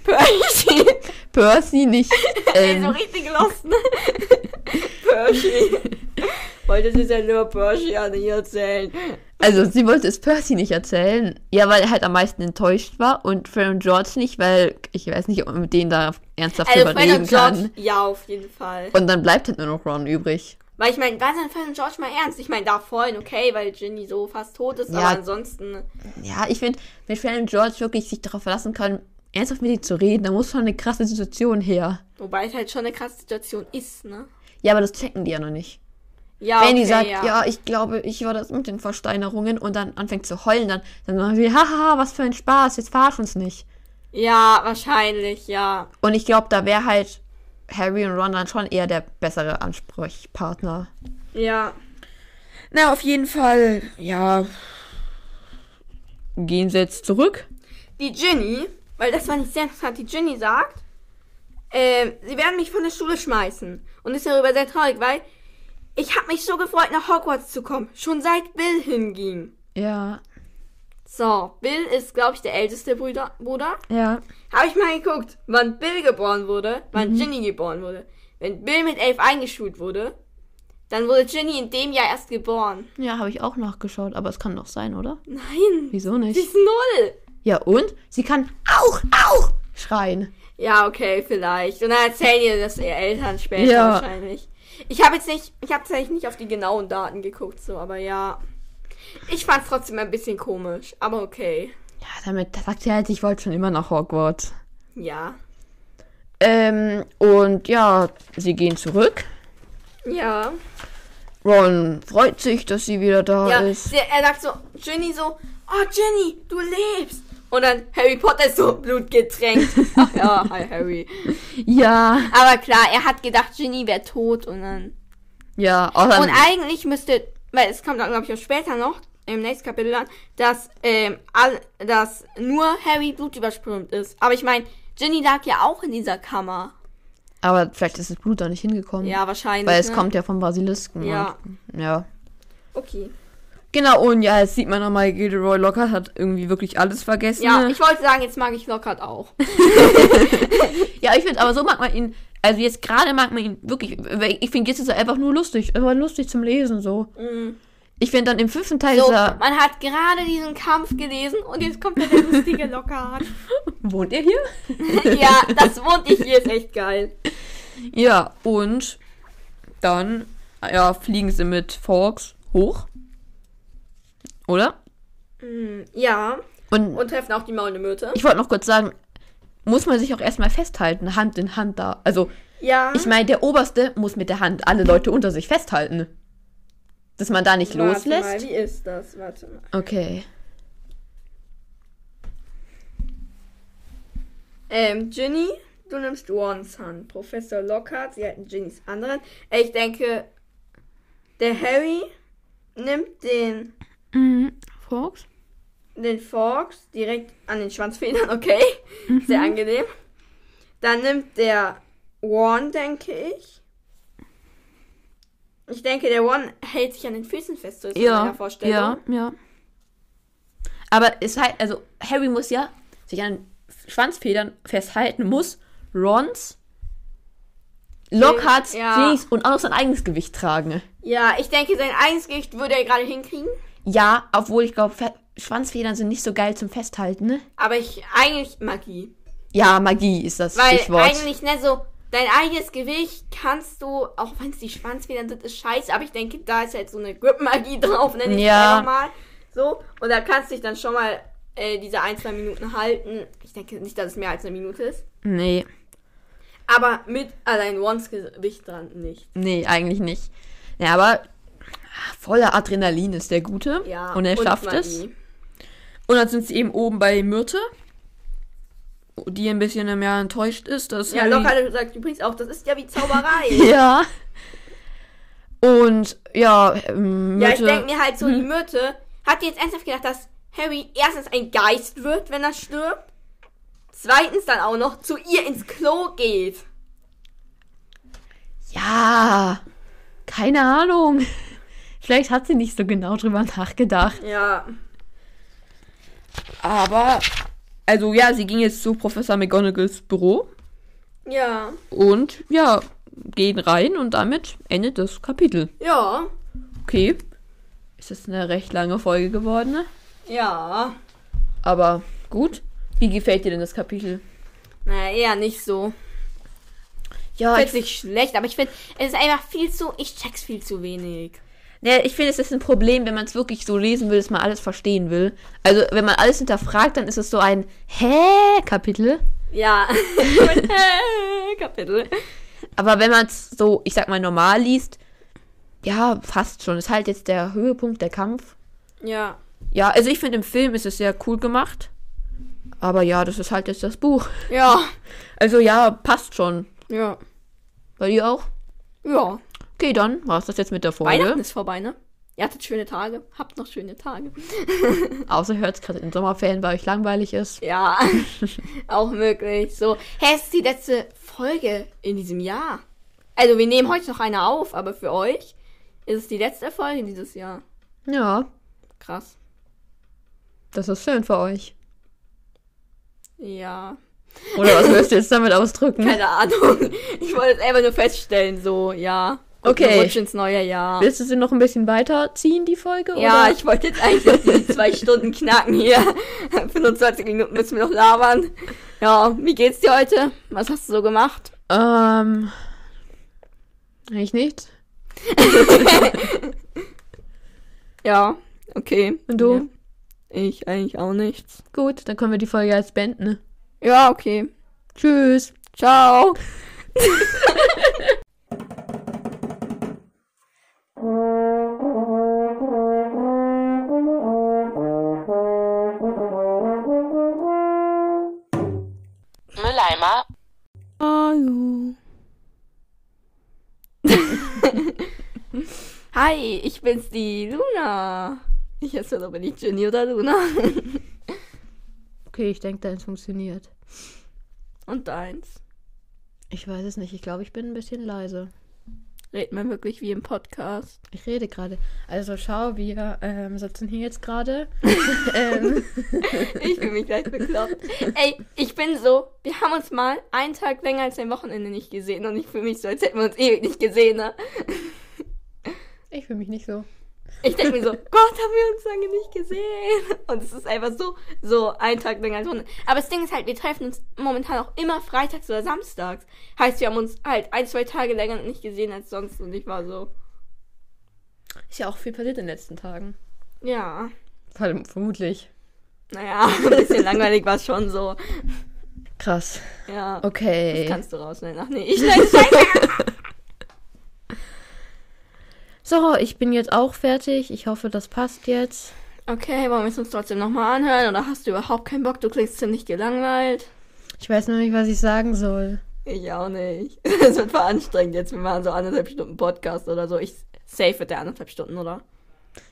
Percy. Percy nicht. Ey, so Ähm, richtig lost, ne? Percy. Wollte sie es ja nur Percy an ihr erzählen. also sie wollte es Percy nicht erzählen. Ja, weil er halt am meisten enttäuscht war und Fred und George nicht, weil ich weiß nicht, ob man mit denen da ernsthaft Also drüber Fred reden und George, kann. ja, auf jeden Fall. Und dann bleibt halt nur noch Ron übrig. Weil ich meine, war sein Fred und George mal ernst? Ich meine, da vorhin okay, weil Ginny so fast tot ist, Ja. aber ansonsten. Ja, ich finde, wenn Fred und George wirklich sich darauf verlassen können, ernsthaft mit ihnen zu reden, dann muss schon eine krasse Situation her. Wobei es halt schon eine krasse Situation ist, ne? Ja, aber das checken die ja noch nicht. Ja, Wenn die okay, sagt, ja. ja. ich glaube, ich war das mit den Versteinerungen und dann anfängt zu heulen, dann, dann sagen sie, haha, was für ein Spaß, jetzt verarsch uns nicht. Ja, wahrscheinlich, ja. Und ich glaube, da wäre halt Harry und Ron dann schon eher der bessere Ansprechpartner. Ja. Na, auf jeden Fall, ja. Gehen sie jetzt zurück? Die Ginny, weil das war nicht sehr interessant, die Ginny sagt, ähm, sie werden mich von der Schule schmeißen. Und ist darüber sehr traurig, weil ich habe mich so gefreut, nach Hogwarts zu kommen. Schon seit Bill hinging. Ja, So, Bill ist, glaube ich, der älteste Bruder. Bruder. ja. Habe ich mal geguckt, wann Bill geboren wurde, wann Ginny geboren wurde. Wenn Bill mit elf eingeschult wurde, dann wurde Ginny in dem Jahr erst geboren. Ja, habe ich auch nachgeschaut, aber es kann doch sein, oder? Nein, Wieso sie nicht? ist null. Ja, und? Sie kann auch, auch schreien. Ja, okay, vielleicht. Und dann erzählen ihr das ihr Eltern später Ja. wahrscheinlich. Ich habe jetzt nicht, ich habe tatsächlich nicht auf die genauen Daten geguckt, so, aber ja. Ich fand es trotzdem ein bisschen komisch, aber okay. Ja, damit sagt sie halt, ich wollte schon immer nach Hogwarts. Ja. Ähm, und ja, sie gehen zurück. Ja. Ron freut sich, dass sie wieder da Ja, ist. der, er sagt so, Ginny so, oh Ginny, du lebst. Und dann Harry Potter ist so blutgetränkt. Ach ja, hi Harry. Ja, Aber klar, er hat gedacht, Ginny wäre tot und dann. ja, auch dann, Und eigentlich müsste, weil es kommt dann, glaube ich, auch später noch, im nächsten Kapitel dann, dass, ähm, all, dass nur Harry blutüberströmt ist. Aber ich meine, Ginny lag ja auch in dieser Kammer. aber vielleicht ist das Blut da nicht hingekommen. Ja, wahrscheinlich. Weil es ne? kommt ja vom Basilisken. Ja. Und, ja. Okay. Genau, und ja, jetzt sieht man nochmal, Gilderoy Lockhart hat irgendwie wirklich alles vergessen. Ja, ne? ich wollte sagen, jetzt mag ich Lockhart auch. ja, ich finde, aber so mag man ihn, also jetzt gerade mag man ihn wirklich, ich finde, jetzt ist er einfach nur lustig, aber lustig zum Lesen, so. Mhm. Ich finde dann im fünften Teil So, ist er. man hat gerade diesen Kampf gelesen und jetzt kommt der lustige Lockhart. Wohnt ihr hier? ja, das wohnt ich hier, ist echt geil. Ja, und dann ja, fliegen sie mit Forks hoch. Oder? Mm, Ja, Und, und treffen auch die maulende Myrte. ich wollte noch kurz sagen, muss man sich auch erstmal festhalten, Hand in Hand da. Also, Ja. ich meine, der Oberste muss mit der Hand alle Leute unter sich festhalten. Dass man da nicht Warte Mal, loslässt. wie ist das? Warte mal. Okay. Ähm, Ginny, du nimmst Warrens Hand. Professor Lockhart, sie halten Ginnys anderen. Ich denke, der Harry nimmt den, Mhm. Forks? den Fox direkt an den Schwanzfedern, okay. Sehr angenehm. Dann nimmt der Warren, denke ich. Ich denke, der Warren hält sich an den Füßen fest, so ist in meiner Ja, Vorstellung. ja, ja. Aber es halt, also Harry muss ja sich an den Schwanzfedern festhalten, muss Rons, Lockharts, Ja. Und auch noch sein eigenes Gewicht tragen. Ja, ich denke, sein eigenes Gewicht würde er gerade hinkriegen. Ja, obwohl ich glaube, Schwanzfedern sind nicht so geil zum Festhalten, ne? Aber ich, eigentlich Magie. Ja, Magie ist das Weil Stichwort. eigentlich, ne, so, dein eigenes Gewicht kannst du, auch wenn es die Schwanzfedern sind, ist scheiße, aber ich denke, da ist halt so eine Grip-Magie drauf, nenne ich Ja. mal. So, und da kannst du dich dann schon mal äh, diese ein, zwei Minuten halten. Ich denke nicht, dass es mehr als eine Minute ist. Nee, Aber mit allein Ones Gewicht dran nicht. nee, eigentlich nicht. Ja, aber voller Adrenalin ist der Gute. Ja. Und er schafft Magie. es. Und dann sind sie eben oben bei Myrte, die ein bisschen im Jahr enttäuscht ist, dass Ja, Harry- Lockhart sagt übrigens auch, das ist ja wie Zauberei. Ja. Und ja, ähm, Ja, Myrte, ich denke mir halt so, die Myrte hat jetzt ernsthaft gedacht, dass Harry erstens ein Geist wird, wenn er stirbt. Zweitens dann auch noch zu ihr ins Klo geht. ja, keine Ahnung. Vielleicht hat sie nicht so genau drüber nachgedacht. Ja. Aber, also ja, sie ging jetzt zu Professor McGonagalls Büro Ja. und ja, gehen rein und damit endet das Kapitel. Ja. Okay. Es ist eine recht lange Folge geworden, ne? Ja. aber gut. Wie gefällt dir denn das Kapitel? Naja, eher nicht so. Ja, Ich finde nicht schlecht, aber ich finde, es ist einfach viel zu, ich check's viel zu wenig. Ja, ich finde, es ist ein Problem, wenn man es wirklich so lesen will, dass man alles verstehen will. Also, wenn man alles hinterfragt, dann ist es so ein Hä-Kapitel. Ja. Kapitel. Aber wenn man es so, ich sag mal, normal liest, ja, fast schon. Ist halt jetzt der Höhepunkt, der Kampf. Ja. Ja, also ich finde, im Film ist es sehr cool gemacht. Aber ja, das ist halt jetzt das Buch. Ja. Also ja, passt schon. Ja. Bei dir auch? Ja. Okay, dann war's das jetzt mit der Folge. Weihnachten ist vorbei, ne? Ihr hattet schöne Tage. Habt noch schöne Tage. Außer hört es gerade in den Sommerferien, weil euch langweilig ist. Ja. auch möglich. So. Hä, es ist die letzte Folge in diesem Jahr. Also, wir nehmen heute noch eine auf, aber für euch ist es die letzte Folge dieses Jahr. Ja, Krass. das ist schön für euch. Ja. Oder was willst du jetzt damit ausdrücken? Keine Ahnung. Ich wollte es einfach nur feststellen, so, ja. Guten Okay. Rutsch ins neue Jahr. Willst du sie noch ein bisschen weiterziehen, die Folge? Ja, oder? ich wollte jetzt eigentlich die zwei Stunden knacken hier. 25 Minuten müssen wir noch labern. Ja, wie geht's dir heute? Was hast du so gemacht? Ähm. Eigentlich nicht. Ja, okay. Und du? Ja. Ich eigentlich auch nichts. Gut, dann können wir die Folge jetzt beenden. Ja, okay. Tschüss. Ciao. Mülleimer. Hallo. Hi, ich bin's, die Luna. Ich esse doch, bin ich Jenny oder Luna. Okay, ich denke, deins funktioniert. Und deins. Ich weiß es nicht. Ich glaube, ich bin ein bisschen leise. Redet man wirklich wie im Podcast. Ich rede gerade. Also schau, wir ähm, sitzen hier jetzt gerade. ähm, Ich fühle mich gleich bekloppt. Ey, ich bin so, wir haben uns mal einen Tag länger als ein Wochenende nicht gesehen und ich fühle mich so, als hätten wir uns ewig nicht gesehen, ne? ich fühle mich nicht so. Ich denke mir so, Gott, haben wir uns lange nicht gesehen. Und es ist einfach so, so ein Tag länger als Runde. Aber das Ding ist halt, wir treffen uns momentan auch immer freitags oder samstags. Heißt, wir haben uns halt ein, zwei Tage länger nicht gesehen als sonst. Und ich war so, Ist ja auch viel passiert in den letzten Tagen. ja, Verm- Vermutlich. naja, ein bisschen langweilig war es schon so. Krass. Ja. Okay. Kannst du rausschneiden? Ach nee, ich schneide. So, ich bin jetzt auch fertig. Ich hoffe, das passt jetzt. Okay, wollen wir es uns trotzdem nochmal anhören? Oder hast du überhaupt keinen Bock? Du klingst ziemlich gelangweilt. Ich weiß noch nicht, was ich sagen soll. Ich auch nicht. Es wird voll anstrengend jetzt. Wir machen so anderthalb Stunden Podcast oder so. Ich safe wird der anderthalb Stunden, oder?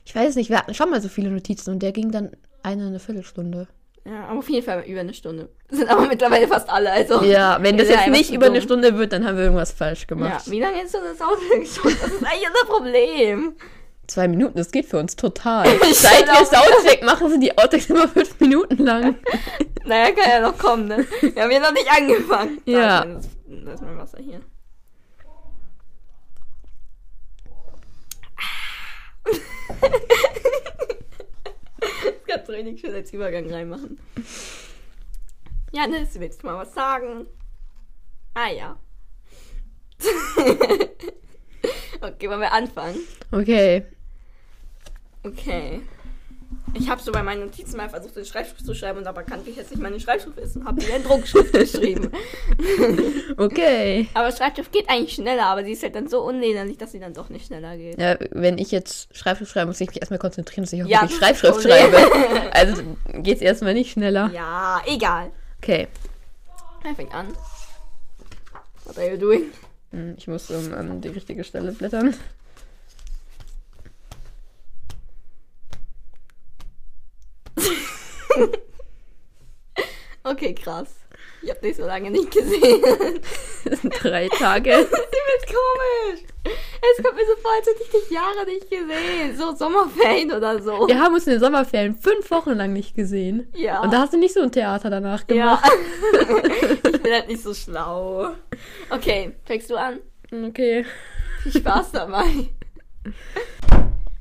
Ich weiß nicht, wir hatten schon mal so viele Notizen und der ging dann eine, eine Viertelstunde. Ja, aber auf jeden Fall über eine Stunde. Das sind aber mittlerweile fast alle, also. Ja, wenn das Ja, jetzt nicht über eine dumm. Stunde wird, dann haben wir irgendwas falsch Ja, gemacht. wie lange ist das schon? Das ist eigentlich unser Problem. Zwei Minuten, das geht für uns total. Seit wir Soundcheck machen, sind die Outtakes immer fünf Minuten lang. Naja, kann ja noch kommen, ne? Wir haben ja noch nicht angefangen. Da Ja. ist mein- Da ist mein Wasser hier. Kannst du richtig schön als Übergang reinmachen. Janis, willst du mal was sagen? Ah ja. okay, wollen wir anfangen? Okay. Okay. Ich habe so bei meinen Notizen mal versucht, in Schreibschrift zu schreiben und aber kannte, wie hässlich meine Schreibschrift ist und habe die in Druckschrift geschrieben. Okay. Aber Schreibschrift geht eigentlich schneller, aber sie ist halt dann so unleserlich, dass sie dann doch nicht schneller geht. Ja, wenn ich jetzt Schreibschrift schreibe, muss ich mich erstmal konzentrieren, dass ich auch Ja, wirklich Schreibschrift schreibe. Also geht's erstmal nicht schneller. Ja, egal. Okay. Er fängt an. What are you doing? Hm, Ich muss um, an die richtige Stelle blättern. Okay, krass. Ich hab dich so lange nicht gesehen. Das sind drei Tage. Ist übelst komisch. Es kommt mir so vor, als hätte ich dich Jahre nicht gesehen. So Sommerferien oder so. Wir haben uns in den Sommerferien fünf Wochen lang nicht gesehen. Ja. Und da hast du nicht so ein Theater danach Ja. gemacht. ich bin halt nicht so schlau. Okay, fängst du an? Okay. Viel Spaß dabei.